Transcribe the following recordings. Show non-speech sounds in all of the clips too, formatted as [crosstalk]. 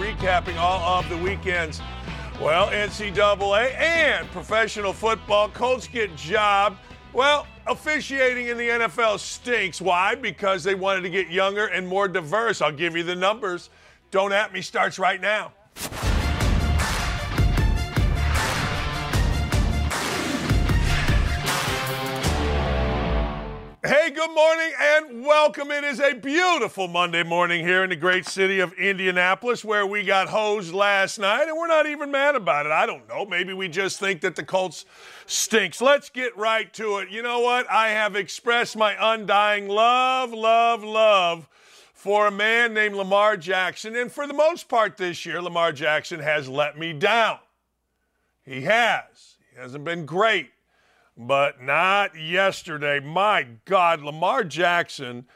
recapping all of the weekends. Well, NCAA and professional football. Colts get job. Well, officiating in the NFL stinks. Why? Because they wanted to get younger and more diverse. I'll give you the numbers. Don't at me starts right now. Good morning and welcome. It is a beautiful Monday morning here in the great city of Indianapolis where we got hosed last night and we're not even mad about it. I don't know. Maybe we just think that the Colts stinks. Let's get right to it. You know what? I have expressed my undying love, love, love for a man named Lamar Jackson. And for the most part this year, Lamar Jackson has let me down. He has. He hasn't been great but not yesterday. My God, Lamar Jackson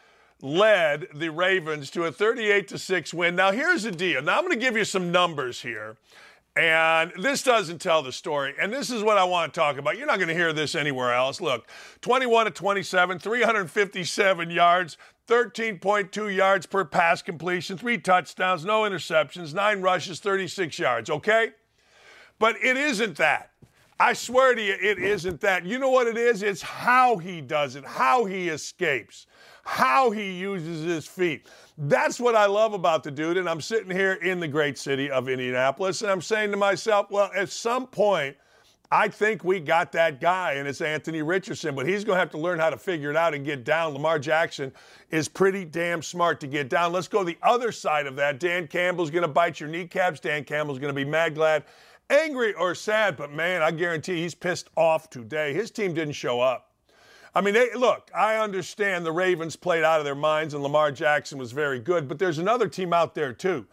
led the Ravens to a 38 to 6 win. Now, here's the deal. Now, I'm going to give you some numbers here. And this doesn't tell the story. And this is what I want to talk about. You're not going to hear this anywhere else. Look, 21 to 27, 357 yards, 13.2 yards per pass completion, three touchdowns, no interceptions, nine rushes, 36 yards, okay? But it isn't that. I swear to you, it isn't that. You know what it is? It's how he does it, how he escapes, how he uses his feet. That's what I love about the dude. And I'm sitting here in the great city of Indianapolis, and I'm saying to myself, well, at some point, I think we got that guy, and it's Anthony Richardson, but he's going to have to learn how to figure it out and get down. Lamar Jackson is pretty damn smart to get down. Let's go the other side of that. Dan Campbell's going to bite your kneecaps. Dan Campbell's going to be mad glad angry or sad, but man, I guarantee he's pissed off today. His team didn't show up. I mean, they, look, I understand the Ravens played out of their minds and Lamar Jackson was very good, but there's another team out there too.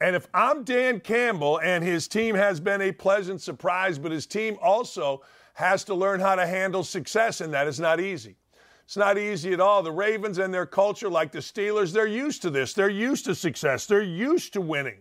And if I'm Dan Campbell and his team has been a pleasant surprise, but his team also has to learn how to handle success, and that is not easy. It's not easy at all. The Ravens and their culture, like the Steelers, they're used to this. They're used to success. They're used to winning.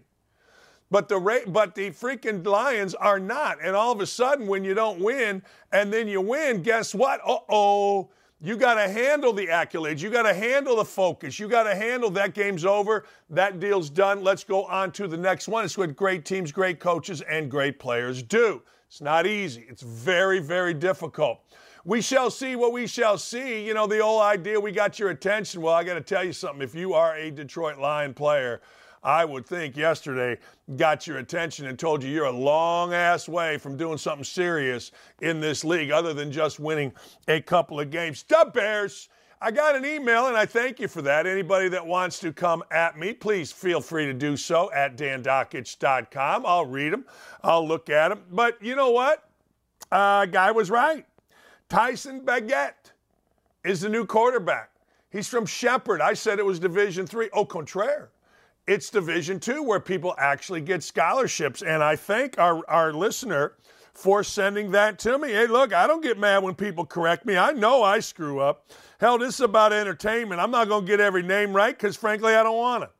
But the but the freaking Lions are not. And all of a sudden, when you don't win and then you win, guess what? Uh oh. You got to handle the accolades. You got to handle the focus. You got to handle that game's over. That deal's done. Let's go on to the next one. It's what great teams, great coaches, and great players do. It's not easy. It's very, very difficult. We shall see what we shall see. You know, the old idea, we got your attention. Well, I got to tell you something. If you are a Detroit Lion player, I would think yesterday got your attention and told you you're a long ass way from doing something serious in this league other than just winning a couple of games. The Bears. I got an email and I thank you for that. Anybody that wants to come at me, please feel free to do so at dandakich.com. I'll read them, I'll look at them. But you know what? Uh, guy was right. Tyson Bagent is the new quarterback. He's from Shepherd. I said it was Division Three. Au contraire. It's Division Two where people actually get scholarships. And I thank our, our listener for sending that to me. Hey, look, I don't get mad when people correct me. I know I screw up. Hell, this is about entertainment. I'm not going to get every name right because, frankly, I don't want to.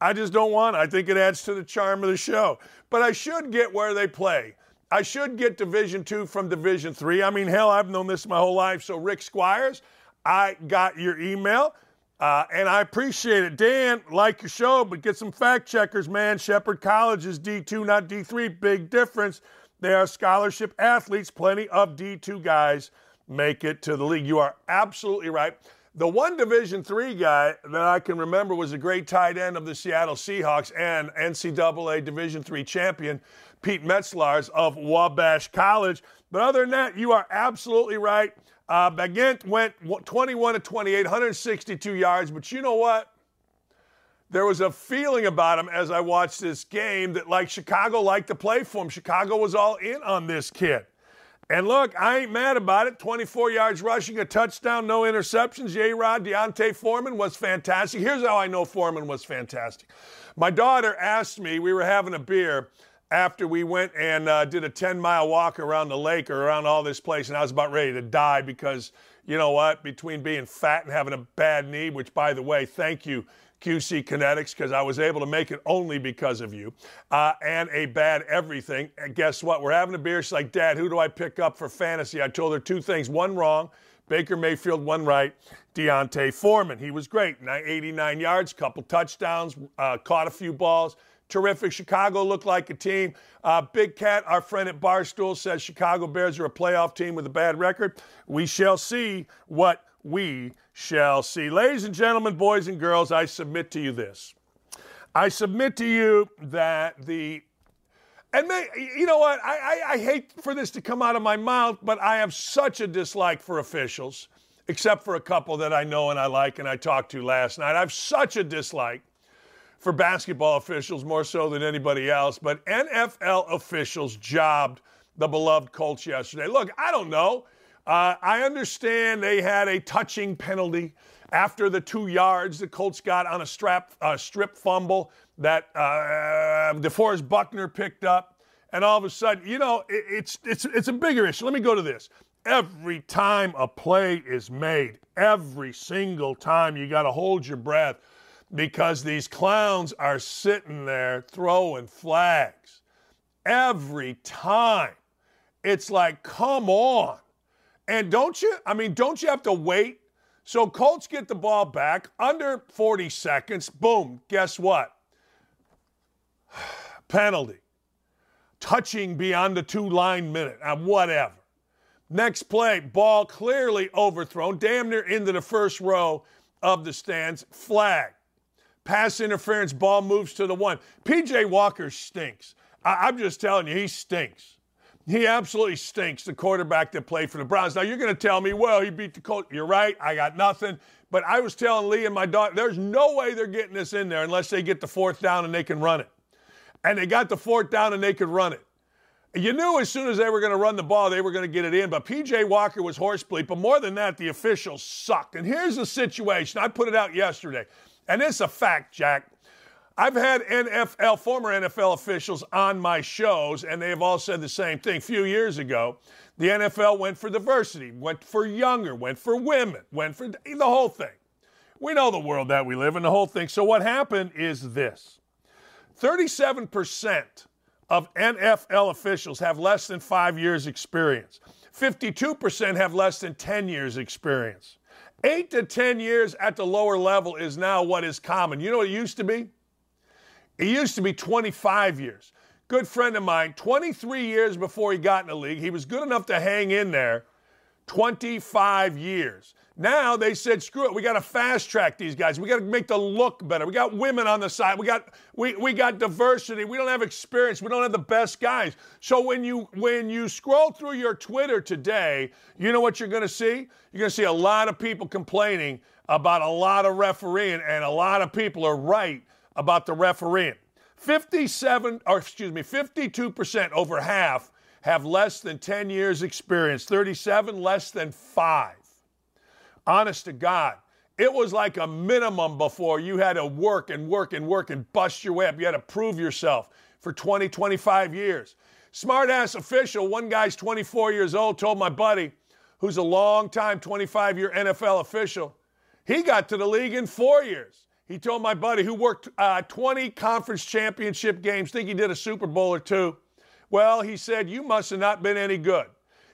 I just don't want it. I think it adds to the charm of the show. But I should get where they play. I should get Division Two from Division Three. I mean, hell, I've known this my whole life. So, Rick Squires, I got your email. Uh, and I appreciate it. Dan, like your show, but get some fact checkers, man. Shepherd College is D2, not D3. Big difference. They are scholarship athletes. Plenty of D2 guys make it to the league. You are absolutely right. The one Division three guy that I can remember was a great tight end of the Seattle Seahawks and NCAA Division three champion Pete Metzelaars of Wabash College. But other than that, you are absolutely right. Uh, went 21 to 28, 162 yards, but you know what? There was a feeling about him as I watched this game that like Chicago liked to play for him. Chicago was all in on this kid. And look, I ain't mad about it. 24 yards rushing, a touchdown, no interceptions. J Rod, D'Onta Foreman was fantastic. Here's how I know Foreman was fantastic. My daughter asked me, we were having a beer, after we went and uh, did a 10 mile walk around the lake or around all this place, and I was about ready to die because, you know what, between being fat and having a bad knee, which, by the way, thank you, QC Kinetics, because I was able to make it only because of you, uh, and a bad everything. And guess what? We're having a beer. She's like, Dad, who do I pick up for fantasy? I told her two things one wrong. Baker Mayfield, one right. D'Onta Foreman. He was great. 89 yards, couple touchdowns, uh, caught a few balls terrific. Chicago looked like a team. Uh, Big Cat, our friend at Barstool, says Chicago Bears are a playoff team with a bad record. We shall see what we shall see. Ladies and gentlemen, boys and girls, I submit to you this. I submit to you that the and may, you know what? I, I, I, hate for this to come out of my mouth, but I have such a dislike for officials, except for a couple that I know and I like and I talked to last night. I have such a dislike for basketball officials more so than anybody else, but NFL officials jobbed the beloved Colts yesterday. Look, I don't know. Uh, I understand they had a touching penalty after the two yards the Colts got on a strap, uh, strip fumble that uh, DeForest Buckner picked up. And all of a sudden, you know, it, it's, it's, it's a bigger issue. Let me go to this. Every time a play is made, every single time, you got to hold your breath because these clowns are sitting there throwing flags. Every time. It's like, come on. And don't you, I mean, don't you have to wait so Colts get the ball back under 40 seconds. Boom. Guess what? [sighs] Penalty. Touching beyond the two line minute. Uh, whatever. Next play, ball clearly overthrown, damn near into the first row of the stands. Flag. Pass interference, ball moves to the one. PJ Walker stinks. I- I'm just telling you, he stinks. He absolutely stinks, the quarterback that played for the Browns. Now, you're going to tell me, well, he beat the Colts. You're right. I got nothing. But I was telling Lee and my daughter, there's no way they're getting this in there unless they get the fourth down and they can run it. And they got the fourth down and they could run it. You knew as soon as they were going to run the ball, they were going to get it in. But PJ Walker was horsebleed. But more than that, the officials sucked. And here's the situation. I put it out yesterday. And it's a fact, Jack. I've had NFL, former NFL officials on my shows, and they have all said the same thing. A few years ago, the NFL went for diversity, went for younger, went for women, went for the whole thing. We know the world that we live in, the whole thing. So what happened is this 37% of NFL officials have less than five years' experience, 52% have less than 10 years' experience. Eight to 10 years at the lower level is now what is common. You know what it used to be? It used to be 25 years. Good friend of mine, 23 years before he got in the league, he was good enough to hang in there 25 years. Now they said, screw it, we got to fast track these guys. We got to make the look better. We got women on the side. We got we, we got diversity. We don't have experience. We don't have the best guys. So when you when you scroll through your Twitter today, you know what you're going to see? You're going to see a lot of people complaining about a lot of refereeing, and a lot of people are right about the refereeing. 57, or excuse me, 52%, over half, have less than 10 years experience. 37, less than five. Honest to God, it was like a minimum before you had to work and work and work and bust your way up. You had to prove yourself for 20, 25 years. Smart ass official, one guy's 24 years old, told my buddy, who's a long time 25 year NFL official, he got to the league in four years. He told my buddy who worked uh, 20 conference championship games, think he did a Super Bowl or two. Well, he said, You must have not been any good.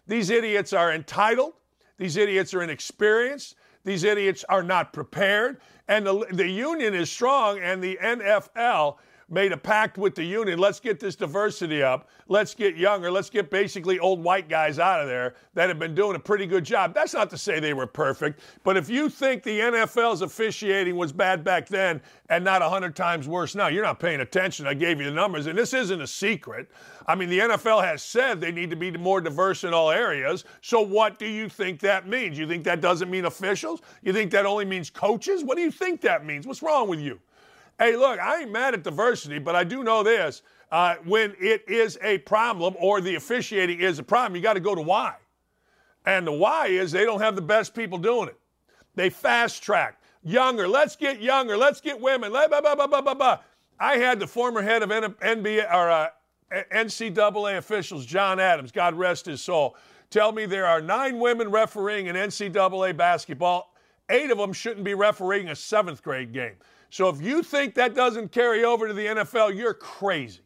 These idiots are entitled. These idiots are inexperienced. These idiots are not prepared. And the, the union is strong, and the NFL made a pact with the union. Let's get this diversity up. Let's get younger. Let's get basically old white guys out of there that have been doing a pretty good job. That's not to say they were perfect, but if you think the NFL's officiating was bad back then and not 100 times worse now, you're not paying attention. I gave you the numbers, and this isn't a secret. I mean, the NFL has said they need to be more diverse in all areas. So, what do you think that means? You think that doesn't mean officials? You think that only means coaches? What do you think that means? What's wrong with you? Hey, look, I ain't mad at diversity, but I do know this. Uh, when it is a problem or the officiating is a problem, you got to go to why. And the why is they don't have the best people doing it. They fast track. Younger, let's get younger, let's get women. Blah, blah, blah, blah, blah, blah. I had the former head of NBA or uh, NCAA officials, John Adams, God rest his soul, tell me there are nine women refereeing in NCAA basketball. Eight of them shouldn't be refereeing a seventh grade game. So if you think that doesn't carry over to the NFL, you're crazy.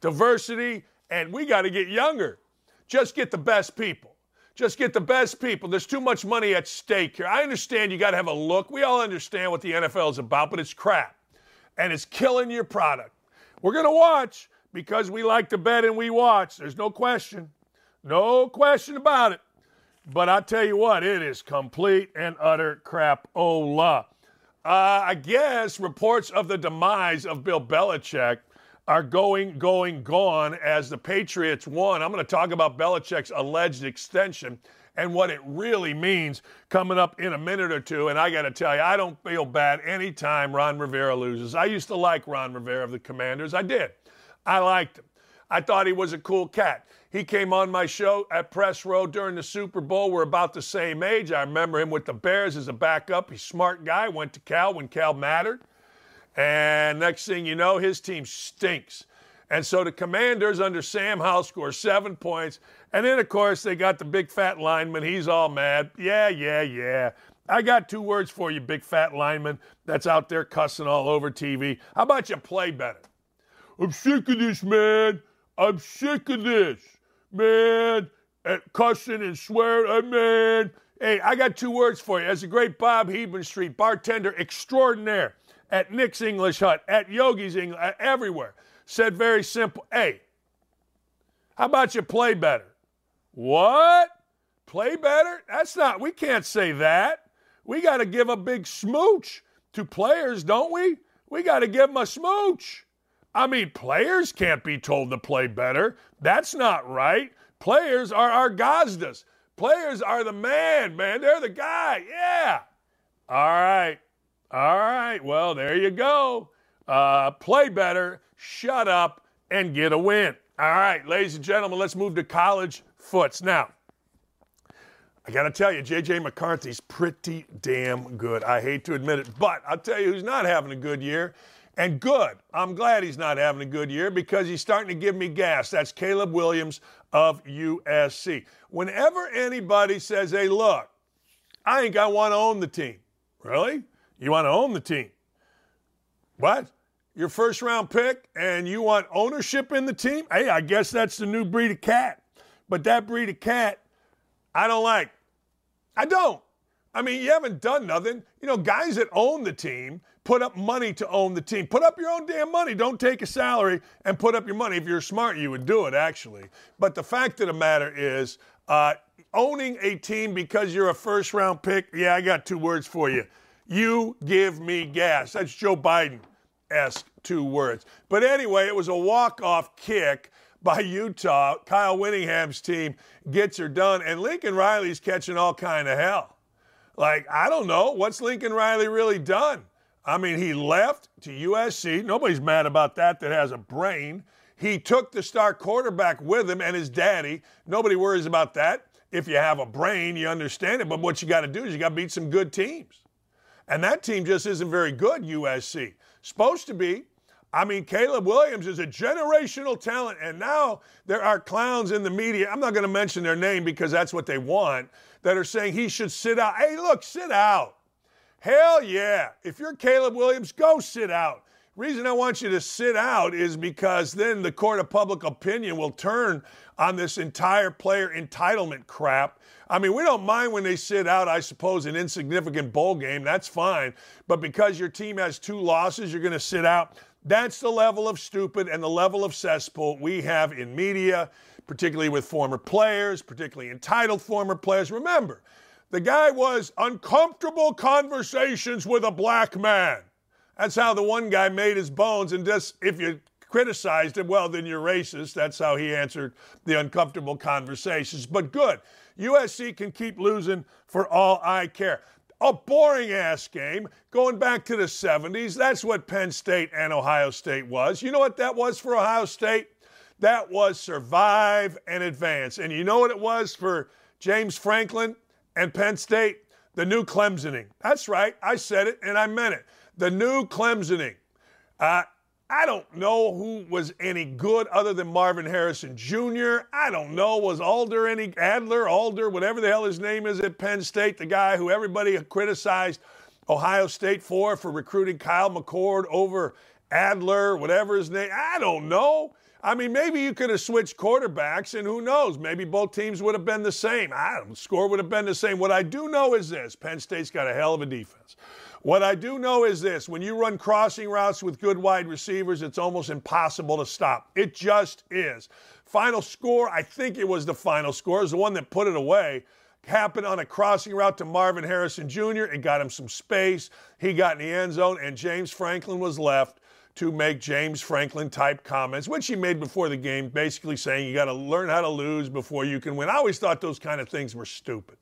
Diversity, and we got to get younger. Just get the best people. Just get the best people. There's too much money at stake here. I understand you got to have a look. We all understand what the NFL is about, but it's crap. And it's killing your product. We're going to watch because we like to bet and we watch. There's no question. No question about it. But I tell you what, it is complete and utter crapola. Uh, I guess reports of the demise of Bill Belichick are going, going, gone as the Patriots won. I'm going to talk about Belichick's alleged extension and what it really means coming up in a minute or two. And I got to tell you, I don't feel bad anytime Ron Rivera loses. I used to like Ron Rivera of the Commanders. I did. I liked him. I thought he was a cool cat. He came on my show at Press Row during the Super Bowl. We're about the same age. I remember him with the Bears as a backup. He's a smart guy. Went to Cal when Cal mattered. And next thing you know, his team stinks. And so the Commanders under Sam Howell score seven points. And then, of course, they got the big fat lineman. He's all mad. Yeah, yeah, yeah. I got two words for you, big fat lineman that's out there cussing all over TV. How about you play better? I'm sick of this, man. I'm sick of this man, at cussing and swearing, uh, man. Hey, I got two words for you. As a great Bob Heeben Street bartender extraordinaire at Nick's English Hut, at Yogi's English, everywhere, said very simple. Hey, how about you play better? What? Play better? That's not, we can't say that. We got to give a big smooch to players, don't we? We got to give them a smooch. I mean, players can't be told to play better. That's not right. Players are our Gazdas. Players are the man, man. They're the guy. Yeah. All right. All right. Well, there you go. Uh, play better, shut up, and get a win. All right, ladies and gentlemen, let's move to college foots. Now, I got to tell you, J.J. McCarthy's pretty damn good. I hate to admit it, but I'll tell you who's not having a good year and good. I'm glad he's not having a good year because he's starting to give me gas. That's Caleb Williams of USC. Whenever anybody says, hey, look, I think I want to own the team. Really? You want to own the team? What? Your first round pick and you want ownership in the team? Hey, I guess that's the new breed of cat. But that breed of cat, I don't like. I don't. I mean, you haven't done nothing. You know, guys that own the team put up money to own the team. Put up your own damn money. Don't take a salary and put up your money. If you're smart, you would do it, actually. But the fact of the matter is, uh, owning a team because you're a first round pick, yeah, I got two words for you. You give me gas. That's Joe Biden esque two words. But anyway, it was a walk off kick by Utah. Kyle Whittingham's team gets her done, and Lincoln Riley's catching all kind of hell. Like, I don't know. What's Lincoln Riley really done? I mean, he left to USC. Nobody's mad about that that has a brain. He took the star quarterback with him and his daddy. Nobody worries about that. If you have a brain, you understand it. But what you got to do is you got to beat some good teams. And that team just isn't very good, USC. Supposed to be. I mean, Caleb Williams is a generational talent, and now there are clowns in the media. I'm not going to mention their name because that's what they want, that are saying he should sit out. Hey, look, sit out. Hell yeah. If you're Caleb Williams, go sit out. Reason I want you to sit out is because then the court of public opinion will turn on this entire player entitlement crap. I mean, we don't mind when they sit out, I suppose, an insignificant bowl game. That's fine. But because your team has two losses, you're going to sit out. That's the level of stupid and the level of cesspool we have in media, particularly with former players, particularly entitled former players. Remember, the guy was uncomfortable conversations with a black man. That's how the one guy made his bones. And just if you criticized him, well, then you're racist. That's how he answered the uncomfortable conversations. But good. USC can keep losing for all I care. A boring ass game going back to the 70s. That's what Penn State and Ohio State was. You know what that was for Ohio State? That was survive and advance. And you know what it was for James Franklin? and Penn State, the new Clemsoning. That's right, I said it and I meant it. The new Clemsoning. Uh, I don't know who was any good other than Marvin Harrison Jr. I don't know. Was Alder any Adler, Alder, whatever the hell his name is at Penn State, the guy who everybody criticized Ohio State for for recruiting Kyle McCord over Adler, whatever his name. I don't know. I mean, maybe you could have switched quarterbacks, and who knows? Maybe both teams would have been the same. I don't score would have been the same. What I do know is this Penn State's got a hell of a defense. What I do know is this when you run crossing routes with good wide receivers, it's almost impossible to stop. It just is. Final score, I think it was the final score, is the one that put it away happened on a crossing route to Marvin Harrison Jr. It got him some space. He got in the end zone, and James Franklin was left to make James Franklin type comments, which he made before the game, basically saying you got to learn how to lose before you can win. I always thought those kind of things were stupid.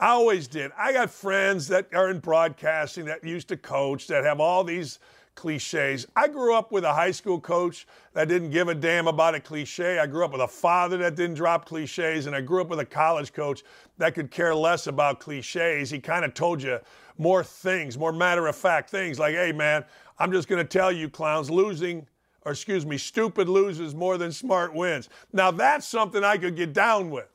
I always did. I got friends that are in broadcasting that used to coach that have all these cliches. I grew up with a high school coach that didn't give a damn about a cliche. I grew up with a father that didn't drop cliches, and I grew up with a college coach that could care less about cliches. He kind of told you more things, more matter of fact things like, hey, man, I'm just going to tell you, clowns, losing, or excuse me, stupid loses more than smart wins. Now, that's something I could get down with.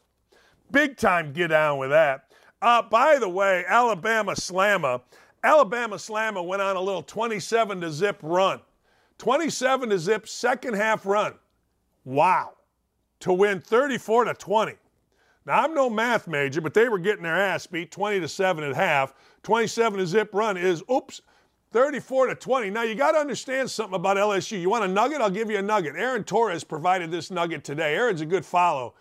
Big time get down with that. Uh, by the way, Alabama Slammer Alabama Slammer went on a little 27 to zip run. 27 to zip second half run. Wow. To win 34 to 20. Now I'm no math major, but they were getting their ass beat 20 to 7 at half. 27 to zip run is oops 34 to 20. Now you got to understand something about LSU. You want a nugget? I'll give you a nugget. Aaron Torres provided this nugget today. Aaron's a good follow.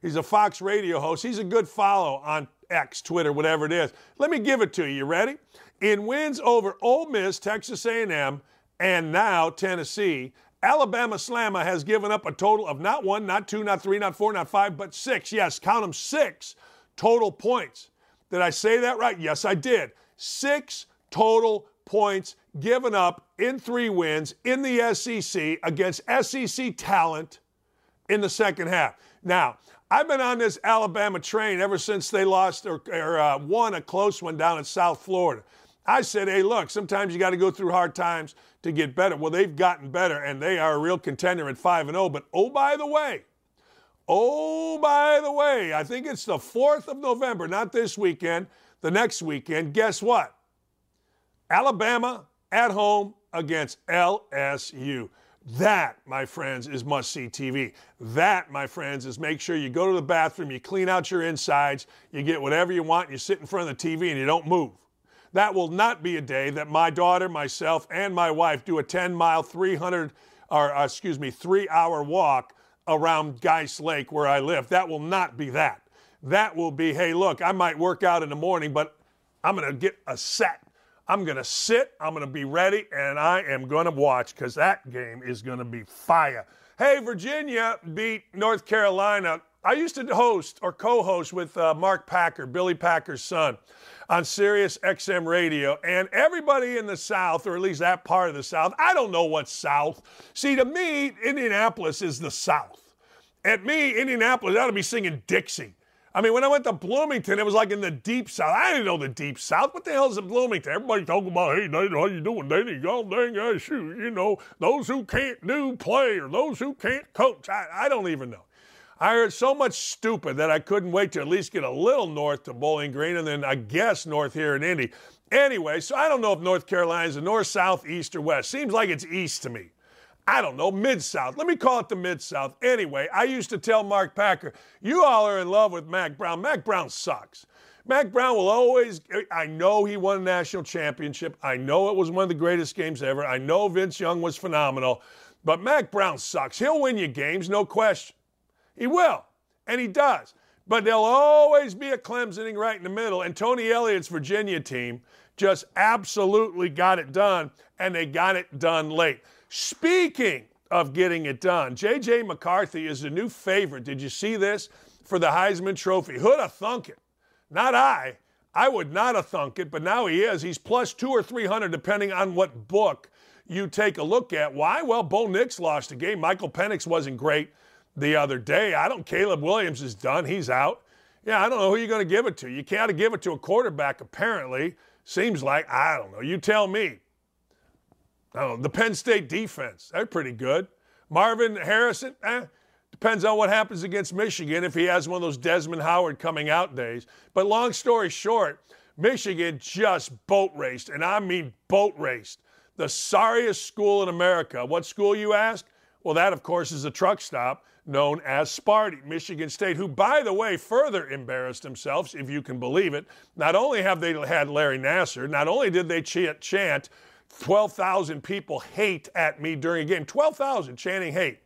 He's a Fox radio host. He's a good follow on X, Twitter, whatever it is. Let me give it to you. You ready? In wins over Ole Miss, Texas A&M, and now Tennessee, Alabama Slammer has given up a total of not one, not two, not three, not four, not five, but six. Yes, count them six total points. Did I say that right? Yes, I did. Six total points given up in three wins in the SEC against SEC talent in the second half. Now, I've been on this Alabama train ever since they lost or, or uh, won a close one down in South Florida. I said, hey, look, sometimes you got to go through hard times to get better. Well, they've gotten better, and they are a real contender at 5 and 0. But oh, by the way, oh, by the way, I think it's the 4th of November, not this weekend, the next weekend. Guess what? Alabama at home against LSU. That, my friends, is must see TV. That, my friends, is make sure you go to the bathroom, you clean out your insides, you get whatever you want, you sit in front of the TV, and you don't move. That will not be a day that my daughter, myself, and my wife do a 10 mile, 300, or uh, excuse me, three hour walk around Geist Lake where I live. That will not be that. That will be, hey, look, I might work out in the morning, but I'm going to get a set. I'm going to sit, I'm going to be ready, and I am going to watch because that game is going to be fire. Hey, Virginia beat North Carolina. I used to host or co host with uh, Mark Packer, Billy Packer's son on Sirius XM radio, and everybody in the South, or at least that part of the South, I don't know what's South. See, to me, Indianapolis is the South. At me, Indianapolis ought to be singing Dixie. I mean, when I went to Bloomington, it was like in the deep south. I didn't know the deep south. What the hell is in Bloomington? Everybody talking about, hey, Nate, how you doing, Danny? God dang, I shoot. You know, those who can't do play or those who can't coach. I, I don't even know. I heard so much stupid that I couldn't wait to at least get a little north to Bowling Green and then I guess north here in Indy. Anyway, so I don't know if North Carolina is north, south, east, or west. Seems like it's east to me. I don't know, mid south. Let me call it the mid south. Anyway, I used to tell Mark Packer, you all are in love with Mack Brown. Mack Brown sucks. Mack Brown will always, I know he won a national championship. I know it was one of the greatest games ever. I know Vince Young was phenomenal. But Mack Brown sucks. He'll win you games, no question. He will, and he does. But there'll always be a Clemsoning right in the middle. And Tony Elliott's Virginia team just absolutely got it done, and they got it done late. Speaking of getting it done, J.J. McCarthy is the new favorite. Did you see this? For the Heisman Trophy. Who'd have thunk it? Not I. I would not have thunk it, but now he is. He's plus two or three hundred, depending on what book you take a look at. Why? Well, Bo Nix lost a game. Michael Penix wasn't great the other day. I don't. Caleb Williams is done. He's out. Yeah, I don't know who you're going to give it to. You can't give it to a quarterback. Apparently, seems like I don't know. You tell me. I. The Penn State defense. They're pretty good. Marvin Harrison. Eh, depends on what happens against Michigan if he has one of those Desmond Howard coming out days. But long story short, Michigan just boat raced, and I mean boat raced. The sorriest school in America. What school, you ask? Well, that, of course, is a truck stop known as Sparty. Michigan State, who, by the way, further embarrassed themselves, if you can believe it. Not only have they had Larry Nassar, not only did they chant 12,000 people hate at me during a game, 12,000 chanting hate.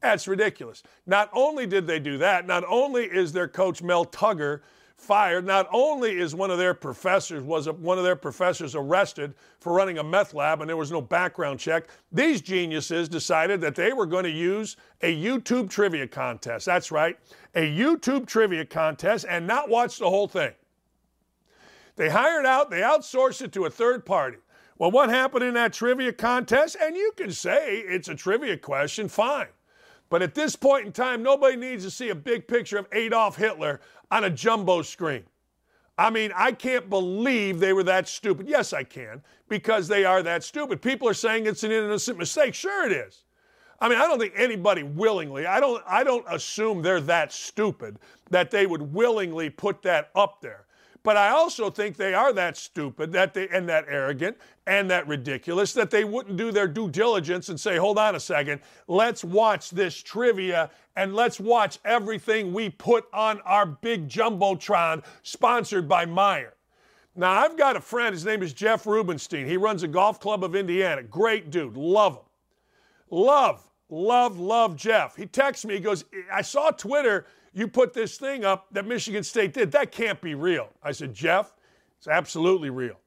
That's ridiculous. Not only did they do that, not only is their coach Mel Tucker fired. Not only is one of their professors was a, one of their professors arrested for running a meth lab and there was no background check. These geniuses decided that they were going to use a YouTube trivia contest. That's right, a YouTube trivia contest and not watch the whole thing. They hired out, they outsourced it to a third party. Well, what happened in that trivia contest? And you can say it's a trivia question, fine. But at this point in time, nobody needs to see a big picture of Adolf Hitler on a jumbo screen. I mean, I can't believe they were that stupid. Yes, I can, because they are that stupid. People are saying it's an innocent mistake. Sure, it is. I mean, I don't think anybody willingly, I don't, I don't assume they're that stupid that they would willingly put that up there. But I also think they are that stupid that they and that arrogant and that ridiculous that they wouldn't do their due diligence and say, "Hold on a second, let's watch this trivia and let's watch everything we put on our big jumbotron sponsored by Meijer." Now, I've got a friend, his name is Jeff Rubenstein. He runs a golf club of Indiana. Great dude, love him. Love, love, love Jeff. He texts me, he goes, I saw Twitter you put this thing up that Michigan State did. That can't be real. I said, Jeff, it's absolutely real.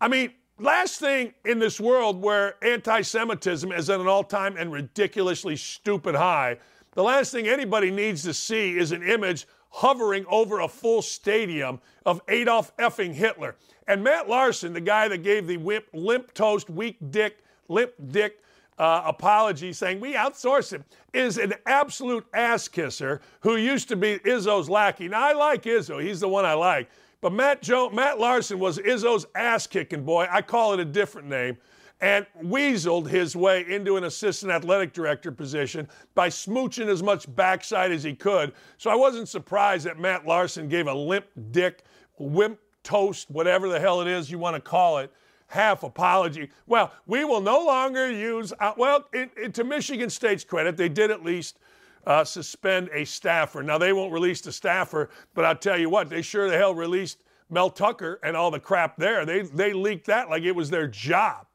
I mean, last thing in this world where anti Semitism is at an all time and ridiculously stupid high, the last thing anybody needs to see is an image hovering over a full stadium of Adolf effing Hitler. And Matt Larson, the guy that gave the limp toast, weak dick, limp dick uh, apology saying we outsource him is an absolute ass kisser who used to be Izzo's lackey. Now I like Izzo; he's the one I like. But Matt Joe, Matt Larson was Izzo's ass kicking boy. I call it a different name. And weaseled his way into an assistant athletic director position by smooching as much backside as he could. So I wasn't surprised that Matt Larson gave a limp dick, wimp toast, whatever the hell it is you want to call it, half apology. Well, we will no longer use, uh, well, it, it, to Michigan State's credit, they did at least uh, suspend a staffer. Now, they won't release the staffer, but I'll tell you what, they sure the hell released Mel Tucker and all the crap there. They, they leaked that like it was their job.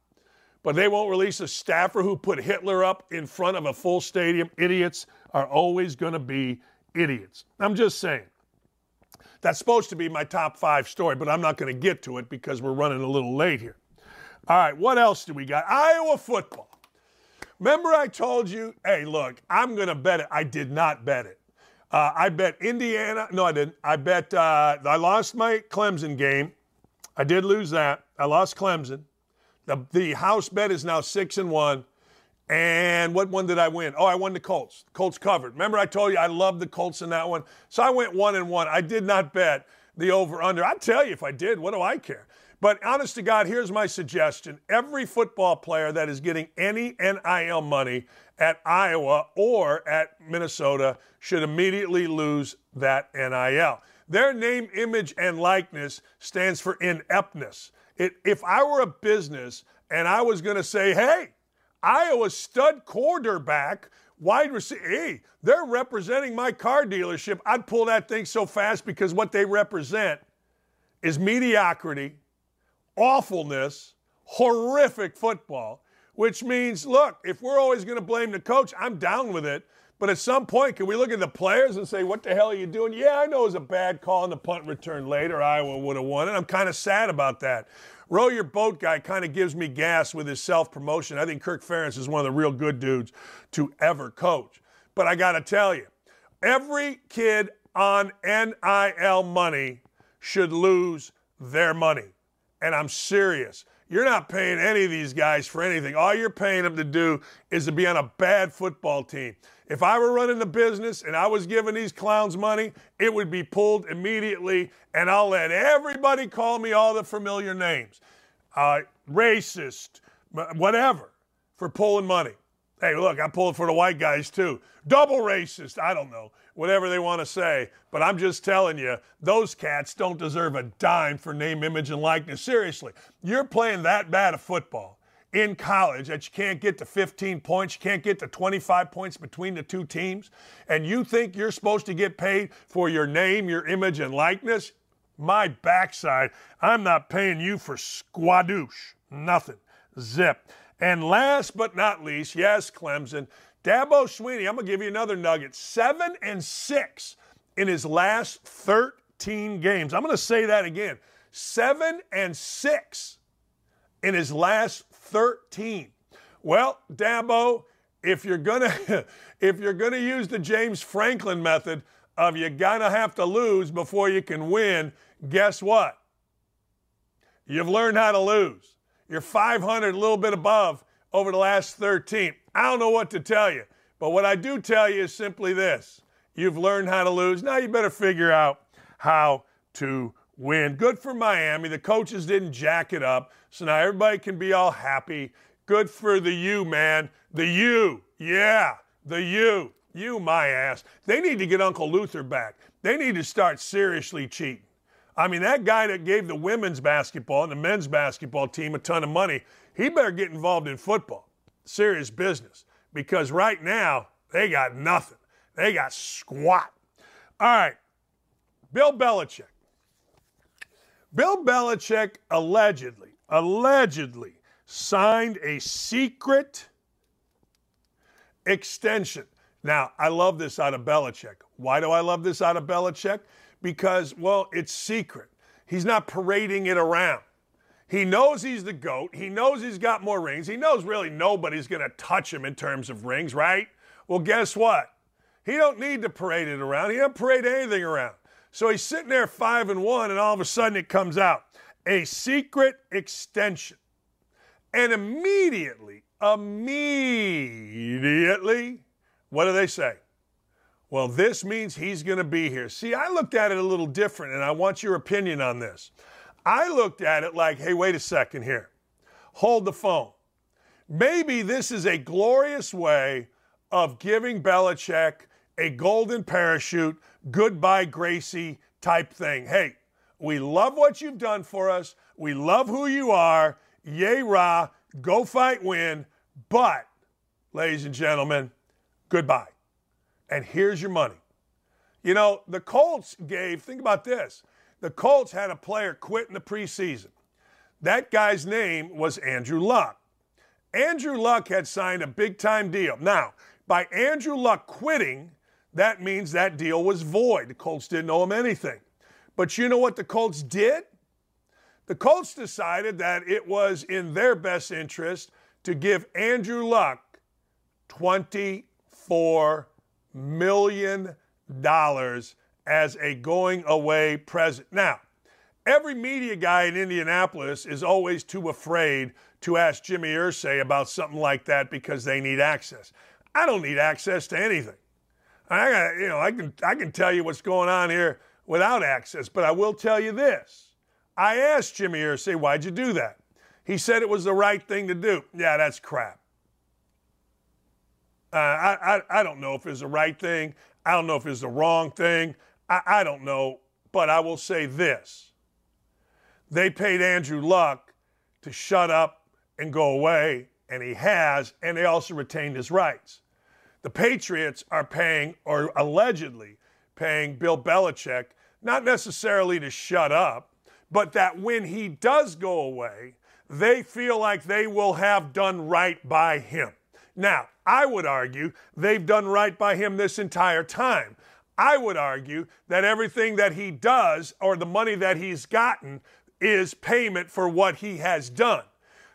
But they won't release a staffer who put Hitler up in front of a full stadium. Idiots are always going to be idiots. I'm just saying. That's supposed to be my top five story, but I'm not going to get to it because we're running a little late here. All right, what else do we got? Iowa football. Remember, I told you, hey, look, I'm going to bet it. I did not bet it. Uh, I bet Indiana. No, I didn't. I bet uh, I lost my Clemson game. I did lose that. I lost Clemson. The, the house bet is now six and one. And what one did I win? Oh, I won the Colts. Colts covered. Remember, I told you I loved the Colts in that one. So I went one and one. I did not bet the over under. I tell you, if I did, what do I care? But honest to God, here's my suggestion. Every football player that is getting any NIL money at Iowa or at Minnesota should immediately lose that NIL. Their name, image, and likeness stands for ineptness. It, if I were a business and I was going to say, hey, Iowa stud quarterback, wide receiver, hey, they're representing my car dealership, I'd pull that thing so fast because what they represent is mediocrity awfulness, horrific football, which means, look, if we're always going to blame the coach, I'm down with it. But at some point, can we look at the players and say, what the hell are you doing? Yeah, I know it was a bad call in the punt return later. Iowa would have won And I'm kind of sad about that. Row your boat guy kind of gives me gas with his self promotion. I think Kirk Ferentz is one of the real good dudes to ever coach. But I got to tell you, every kid on NIL money should lose their money and I'm serious. You're not paying any of these guys for anything. All you're paying them to do is to be on a bad football team. If I were running the business and I was giving these clowns money, it would be pulled immediately, and I'll let everybody call me all the familiar names uh, racist, whatever, for pulling money. Hey, look, I'm pulling for the white guys too. Double racist, I don't know whatever they want to say. But I'm just telling you, those cats don't deserve a dime for name, image, and likeness. Seriously, you're playing that bad of football in college that you can't get to 15 points, you can't get to 25 points between the two teams, and you think you're supposed to get paid for your name, your image, and likeness, my backside, I'm not paying you for squadoosh. Nothing. Zip. And last but not least, yes, Clemson, Dabo Swinney, I'm going to give you another nugget. Seven and six in his last 13 games. I'm going to say that again. Seven and six in his last 13. Well, Dabo, if you're gonna [laughs] if you're gonna use the James Franklin method of you gotta have to lose before you can win, guess what? You've learned how to lose. You're 500, a little bit above over the last 13. I don't know what to tell you, but what I do tell you is simply this you've learned how to lose. Now you better figure out how to win. Good for Miami. The coaches didn't jack it up, so now everybody can be all happy. Good for the U, man. The U. Yeah, the U. You, my ass. They need to get Uncle Luther back. They need to start seriously cheating. I mean, that guy that gave the women's basketball and the men's basketball team a ton of money, he better get involved in football. Serious business. Because right now, they got nothing. They got squat. All right. Bill Belichick. Bill Belichick allegedly, allegedly signed a secret extension. Now, I love this out of Belichick. Why do I love this out of Belichick? because, well, it's secret. He's not parading it around. He knows he's the GOAT. He knows he's got more rings. He knows really nobody's going to touch him in terms of rings, right? Well, guess what? He don't need to parade it around. He don't parade anything around. So he's sitting there five and one, and all of a sudden it comes out a secret extension. And immediately, immediately, what do they say? Well, this means he's going to be here. See, I looked at it a little different, and I want your opinion on this. I looked at it like, hey, wait a second here. Hold the phone. Maybe this is a glorious way of giving Belichick a golden parachute, goodbye, Gracie type thing. Hey, we love what you've done for us. We love who you are. Yay, rah. Go fight, win. But, ladies and gentlemen, goodbye and here's your money. You know, the Colts gave, think about this. The Colts had a player quit in the preseason. That guy's name was Andrew Luck. Andrew Luck had signed a big time deal. Now, by Andrew Luck quitting, that means that deal was void. The Colts didn't owe him anything. But you know what the Colts did? The Colts decided that it was in their best interest to give Andrew Luck 24 million dollars as a going away present. Now, every media guy in Indianapolis is always too afraid to ask Jimmy Irsay about something like that because they need access. I don't need access to anything. I got, you know, I can I can tell you what's going on here without access, but I will tell you this. I asked Jimmy Irsay, "Why'd you do that?" He said it was the right thing to do. Yeah, that's crap. Uh, I, I, I don't know if it's the right thing. I don't know if it's the wrong thing. I, I don't know. But I will say this they paid Andrew Luck to shut up and go away, and he has, and they also retained his rights. The Patriots are paying, or allegedly paying, Bill Belichick, not necessarily to shut up, but that when he does go away, they feel like they will have done right by him. Now, I would argue they've done right by him this entire time. I would argue that everything that he does or the money that he's gotten is payment for what he has done.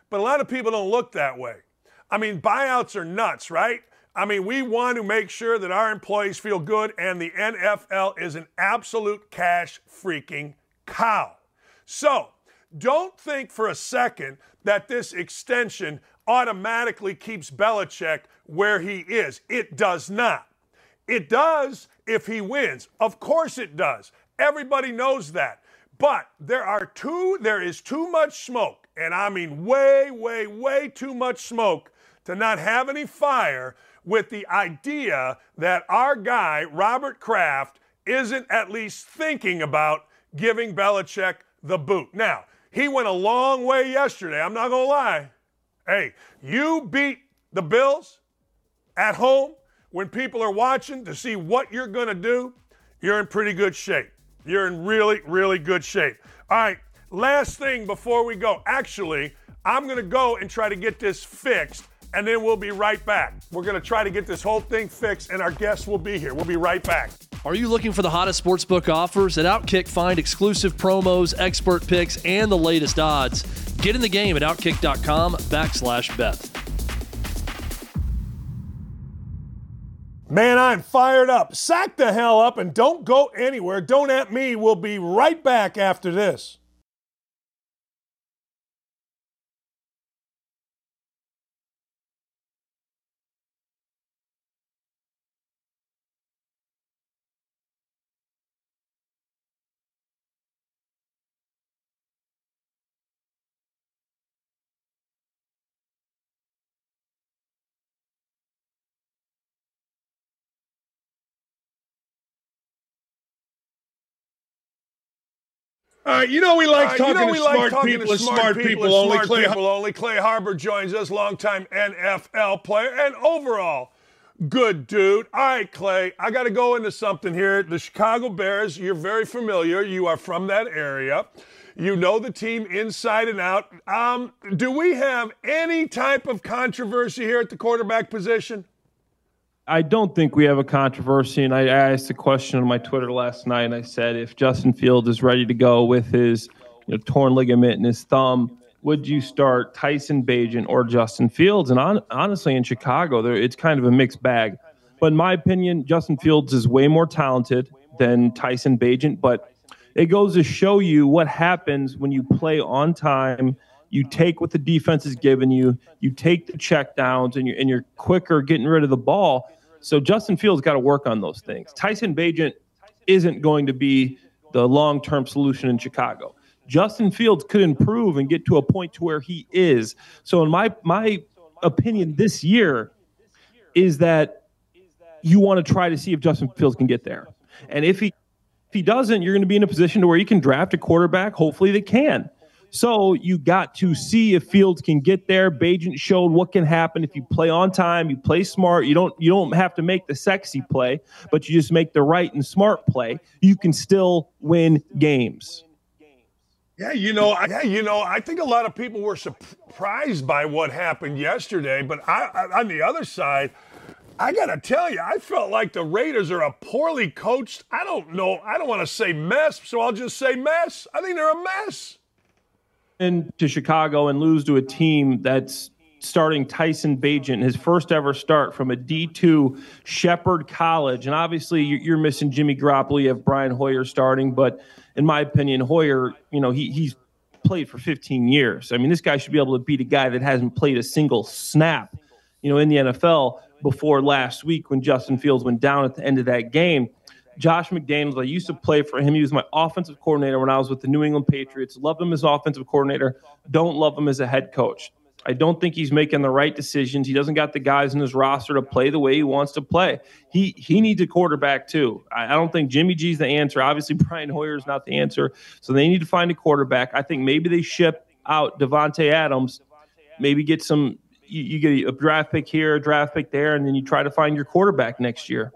But a lot of people don't look that way. I mean, buyouts are nuts, right? I mean, we want to make sure that our employees feel good, and the NFL is an absolute cash freaking cow. So, don't think for a second that this extension automatically keeps Belichick where he is. It does not. It does if he wins. Of course it does. Everybody knows that. But there are two, there is too much smoke, and I mean way, way, way too much smoke to not have any fire with the idea that our guy, Robert Kraft, isn't at least thinking about giving Belichick the boot. Now, he went a long way yesterday, I'm not going to lie. Hey, you beat the Bills at home when people are watching to see what you're going to do, you're in pretty good shape. You're in really, really good shape. All right, last thing before we go. Actually, I'm going to go and try to get this fixed, and then we'll be right back. We're going to try to get this whole thing fixed, and our guests will be here. We'll be right back. Are you looking for the hottest sportsbook offers? At Outkick, find exclusive promos, expert picks, and the latest odds. Get in the game at outkick.com backslash bet. Man, I'm fired up. Sack the hell up and don't go anywhere. Don't at me. We'll be right back after this. All right, you know we like talking, you know we to, like smart talking people, to smart, people, people only. Smart Clay, people only. Clay Harbor joins us, longtime NFL player and overall good dude. All right, Clay, I got to go into something here. The Chicago Bears, you're very familiar. You are from that area. You know the team inside and out. Um, do we have any type of controversy here at the quarterback position? I don't think we have a controversy. And I asked a question on my Twitter last night, and I said, if Justin Fields is ready to go with his you know, torn ligament in his thumb, would you start Tyson Bagent or Justin Fields? And on, honestly, in Chicago, it's kind of a mixed bag. But in my opinion, Justin Fields is way more talented than Tyson Bagent. But it goes to show you what happens when you play on time. You take what the defense is giving you. You take the check downs, and you're and you're quicker getting rid of the ball. So Justin Fields got to work on those things. Tyson Bagent isn't going to be the long-term solution in Chicago. Justin Fields could improve and get to a point to where he is. So in my my opinion this year is that you want to try to see if Justin Fields can get there. And if he if he doesn't, you're going to be in a position to where you can draft a quarterback. Hopefully they can. So you got to see if Fields can get there. Bagent showed what can happen if you play on time, you play smart. You don't you don't have to make the sexy play, but you just make the right and smart play. You can still win games. Yeah, you know, yeah, you know, I think a lot of people were surprised by what happened yesterday, but I, I on the other side, I got to tell you, I felt like the Raiders are a poorly coached, I don't know, I don't want to say mess, so I'll just say mess. I think they're a mess to Chicago and lose to a team that's starting Tyson Bagent, his first ever start from a D2 Shepherd College. And obviously, you're missing Jimmy Garoppolo. You have Brian Hoyer starting. But in my opinion, Hoyer, you know, he, he's played for 15 years. I mean, this guy should be able to beat a guy that hasn't played a single snap, you know, in the NFL before last week when Justin Fields went down at the end of that game. Josh McDaniels. I used to play for him. He was my offensive coordinator when I was with the New England Patriots. Love him as offensive coordinator. Don't love him as a head coach. I don't think he's making the right decisions. He doesn't got the guys in his roster to play the way he wants to play. He he needs a quarterback too. I, I don't think Jimmy G's the answer. Obviously, [laughs] Brian Hoyer is not the answer. So they need to find a quarterback. I think maybe they ship out Davante Adams. Maybe get some. You, you get a draft pick here, a draft pick there, and then you try to find your quarterback next year.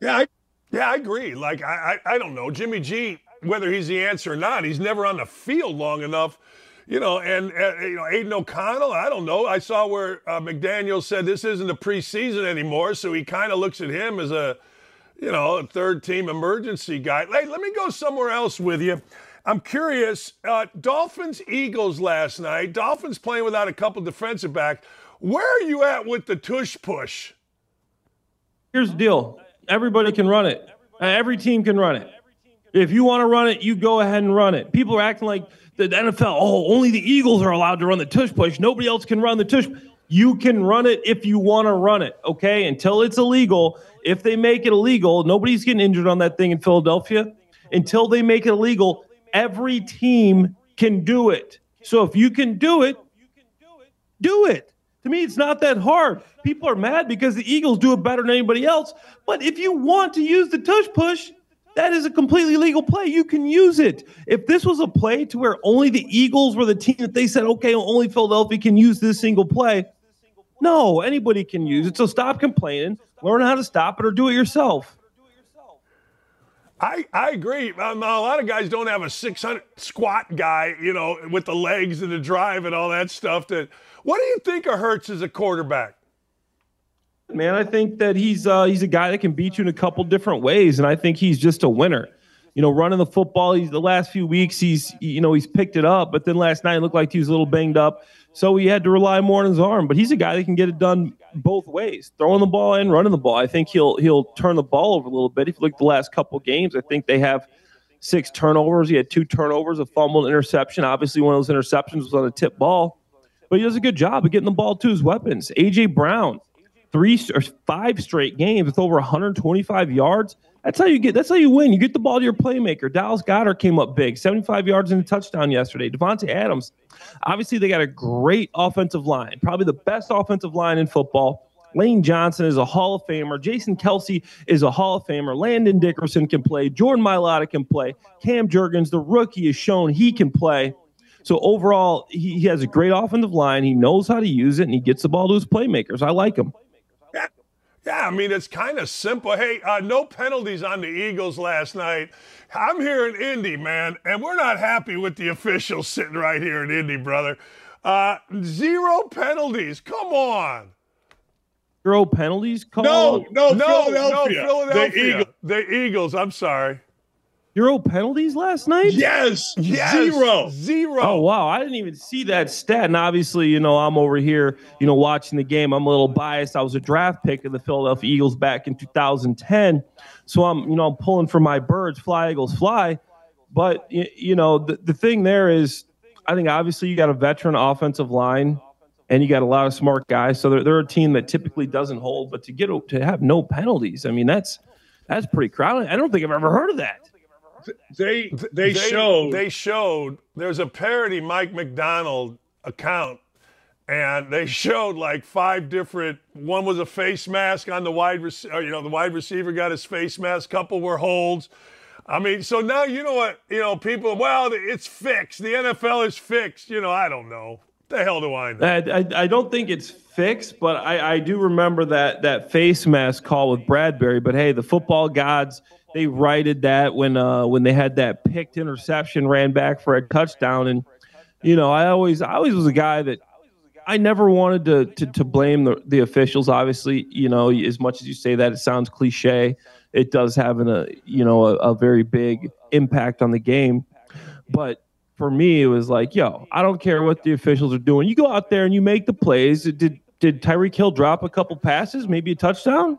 Yeah, I, yeah, I agree. Like I, I, I don't know Jimmy G, whether he's the answer or not. He's never on the field long enough, you know. And uh, you know, Aidan O'Connell. I don't know. I saw where uh, McDaniel said this isn't the preseason anymore, so he kind of looks at him as a, you know, a third team emergency guy. Hey, let me go somewhere else with you. I'm curious. Uh, Dolphins Eagles last night. Dolphins playing without a couple defensive back. Where are you at with the tush push? Here's the deal Everybody can run it. Uh, every team can run it. If you want to run it, you go ahead and run it. People are acting like the NFL, oh, only the Eagles are allowed to run the tush push. Nobody else can run the tush. You can run it if you want to run it, okay? Until it's illegal. If they make it illegal, nobody's getting injured on that thing in Philadelphia. Until they make it illegal, every team can do it. So if you can do it, do it. To me, it's not that hard. People are mad because the Eagles do it better than anybody else. But if you want to use the tush push, that is a completely legal play. You can use it. If this was a play to where only the Eagles were the team that they said, okay, only Philadelphia can use this single play, no, anybody can use it. So stop complaining, learn how to stop it, or do it yourself. I, I agree. Um, a lot of guys don't have a 600 squat guy, you know, with the legs and the drive and all that stuff. That what do you think of Hurts as a quarterback? Man, I think that he's uh, he's a guy that can beat you in a couple different ways, and I think he's just a winner. You know, running the football. He's the last few weeks he's you know he's picked it up, but then last night it looked like he was a little banged up, so he had to rely more on his arm. But he's a guy that can get it done both ways, throwing the ball and running the ball. I think he'll he'll turn the ball over a little bit. If you look at the last couple games, I think they have six turnovers. He had two turnovers, a fumble, an interception. Obviously, one of those interceptions was on a tip ball, but he does a good job of getting the ball to his weapons. AJ Brown three or five straight games with over 125 yards. That's how you get. That's how you win. You get the ball to your playmaker. Dallas Goedert came up big, 75 yards and a touchdown yesterday. Devonte Adams. Obviously, they got a great offensive line, probably the best offensive line in football. Lane Johnson is a Hall of Famer. Jason Kelce is a Hall of Famer. Landon Dickerson can play. Jordan Mailata can play. Cam Jurgens, the rookie, has shown he can play. So overall, he, he has a great offensive line. He knows how to use it, and he gets the ball to his playmakers. I like him. Yeah, I mean, it's kind of simple. Hey, uh, no penalties on the Eagles last night. I'm here in Indy, man, and we're not happy with the officials [laughs] sitting right here in Indy, brother. Uh, zero penalties. Come on. Zero penalties? Called? No, no, no, Philadelphia. No, Philadelphia. The Eagles. the Eagles. I'm sorry. Zero penalties last night? Yes. yes. Zero. Zero. Oh, wow. I didn't even see that stat. And obviously, you know, I'm over here, you know, watching the game. I'm a little biased. I was a draft pick of the Philadelphia Eagles back in 2010. So I'm, you know, I'm pulling for my birds, fly, Eagles, fly. But, you know, the, the thing there is, I think obviously you got a veteran offensive line and you got a lot of smart guys. So they're, they're a team that typically doesn't hold. But to get to have no penalties, I mean, that's that's pretty crowded. I don't think I've ever heard of that they, they, they showed they showed there's a parody Mike McDonald account and they showed like five different one was a face mask on the wide receiver uh, you know the wide receiver got his face mask couple were holds. I mean so now you know what you know people well it's fixed. The nfl is fixed. You know i don't know the hell do i know i, I, I don't think it's fixed but I, I do remember that that face mask call with Bradberry. but hey the football gods they righted that when uh, when they had that picked interception, ran back for a touchdown, and you know I always I always was a guy that I never wanted to to, to blame the, the officials. Obviously, you know as much as you say that, it sounds cliche. It does have an, a you know a, a very big impact on the game, but for me, it was like, yo, I don't care what the officials are doing. You go out there and you make the plays. Did did Tyreek Hill drop a couple passes, maybe a touchdown?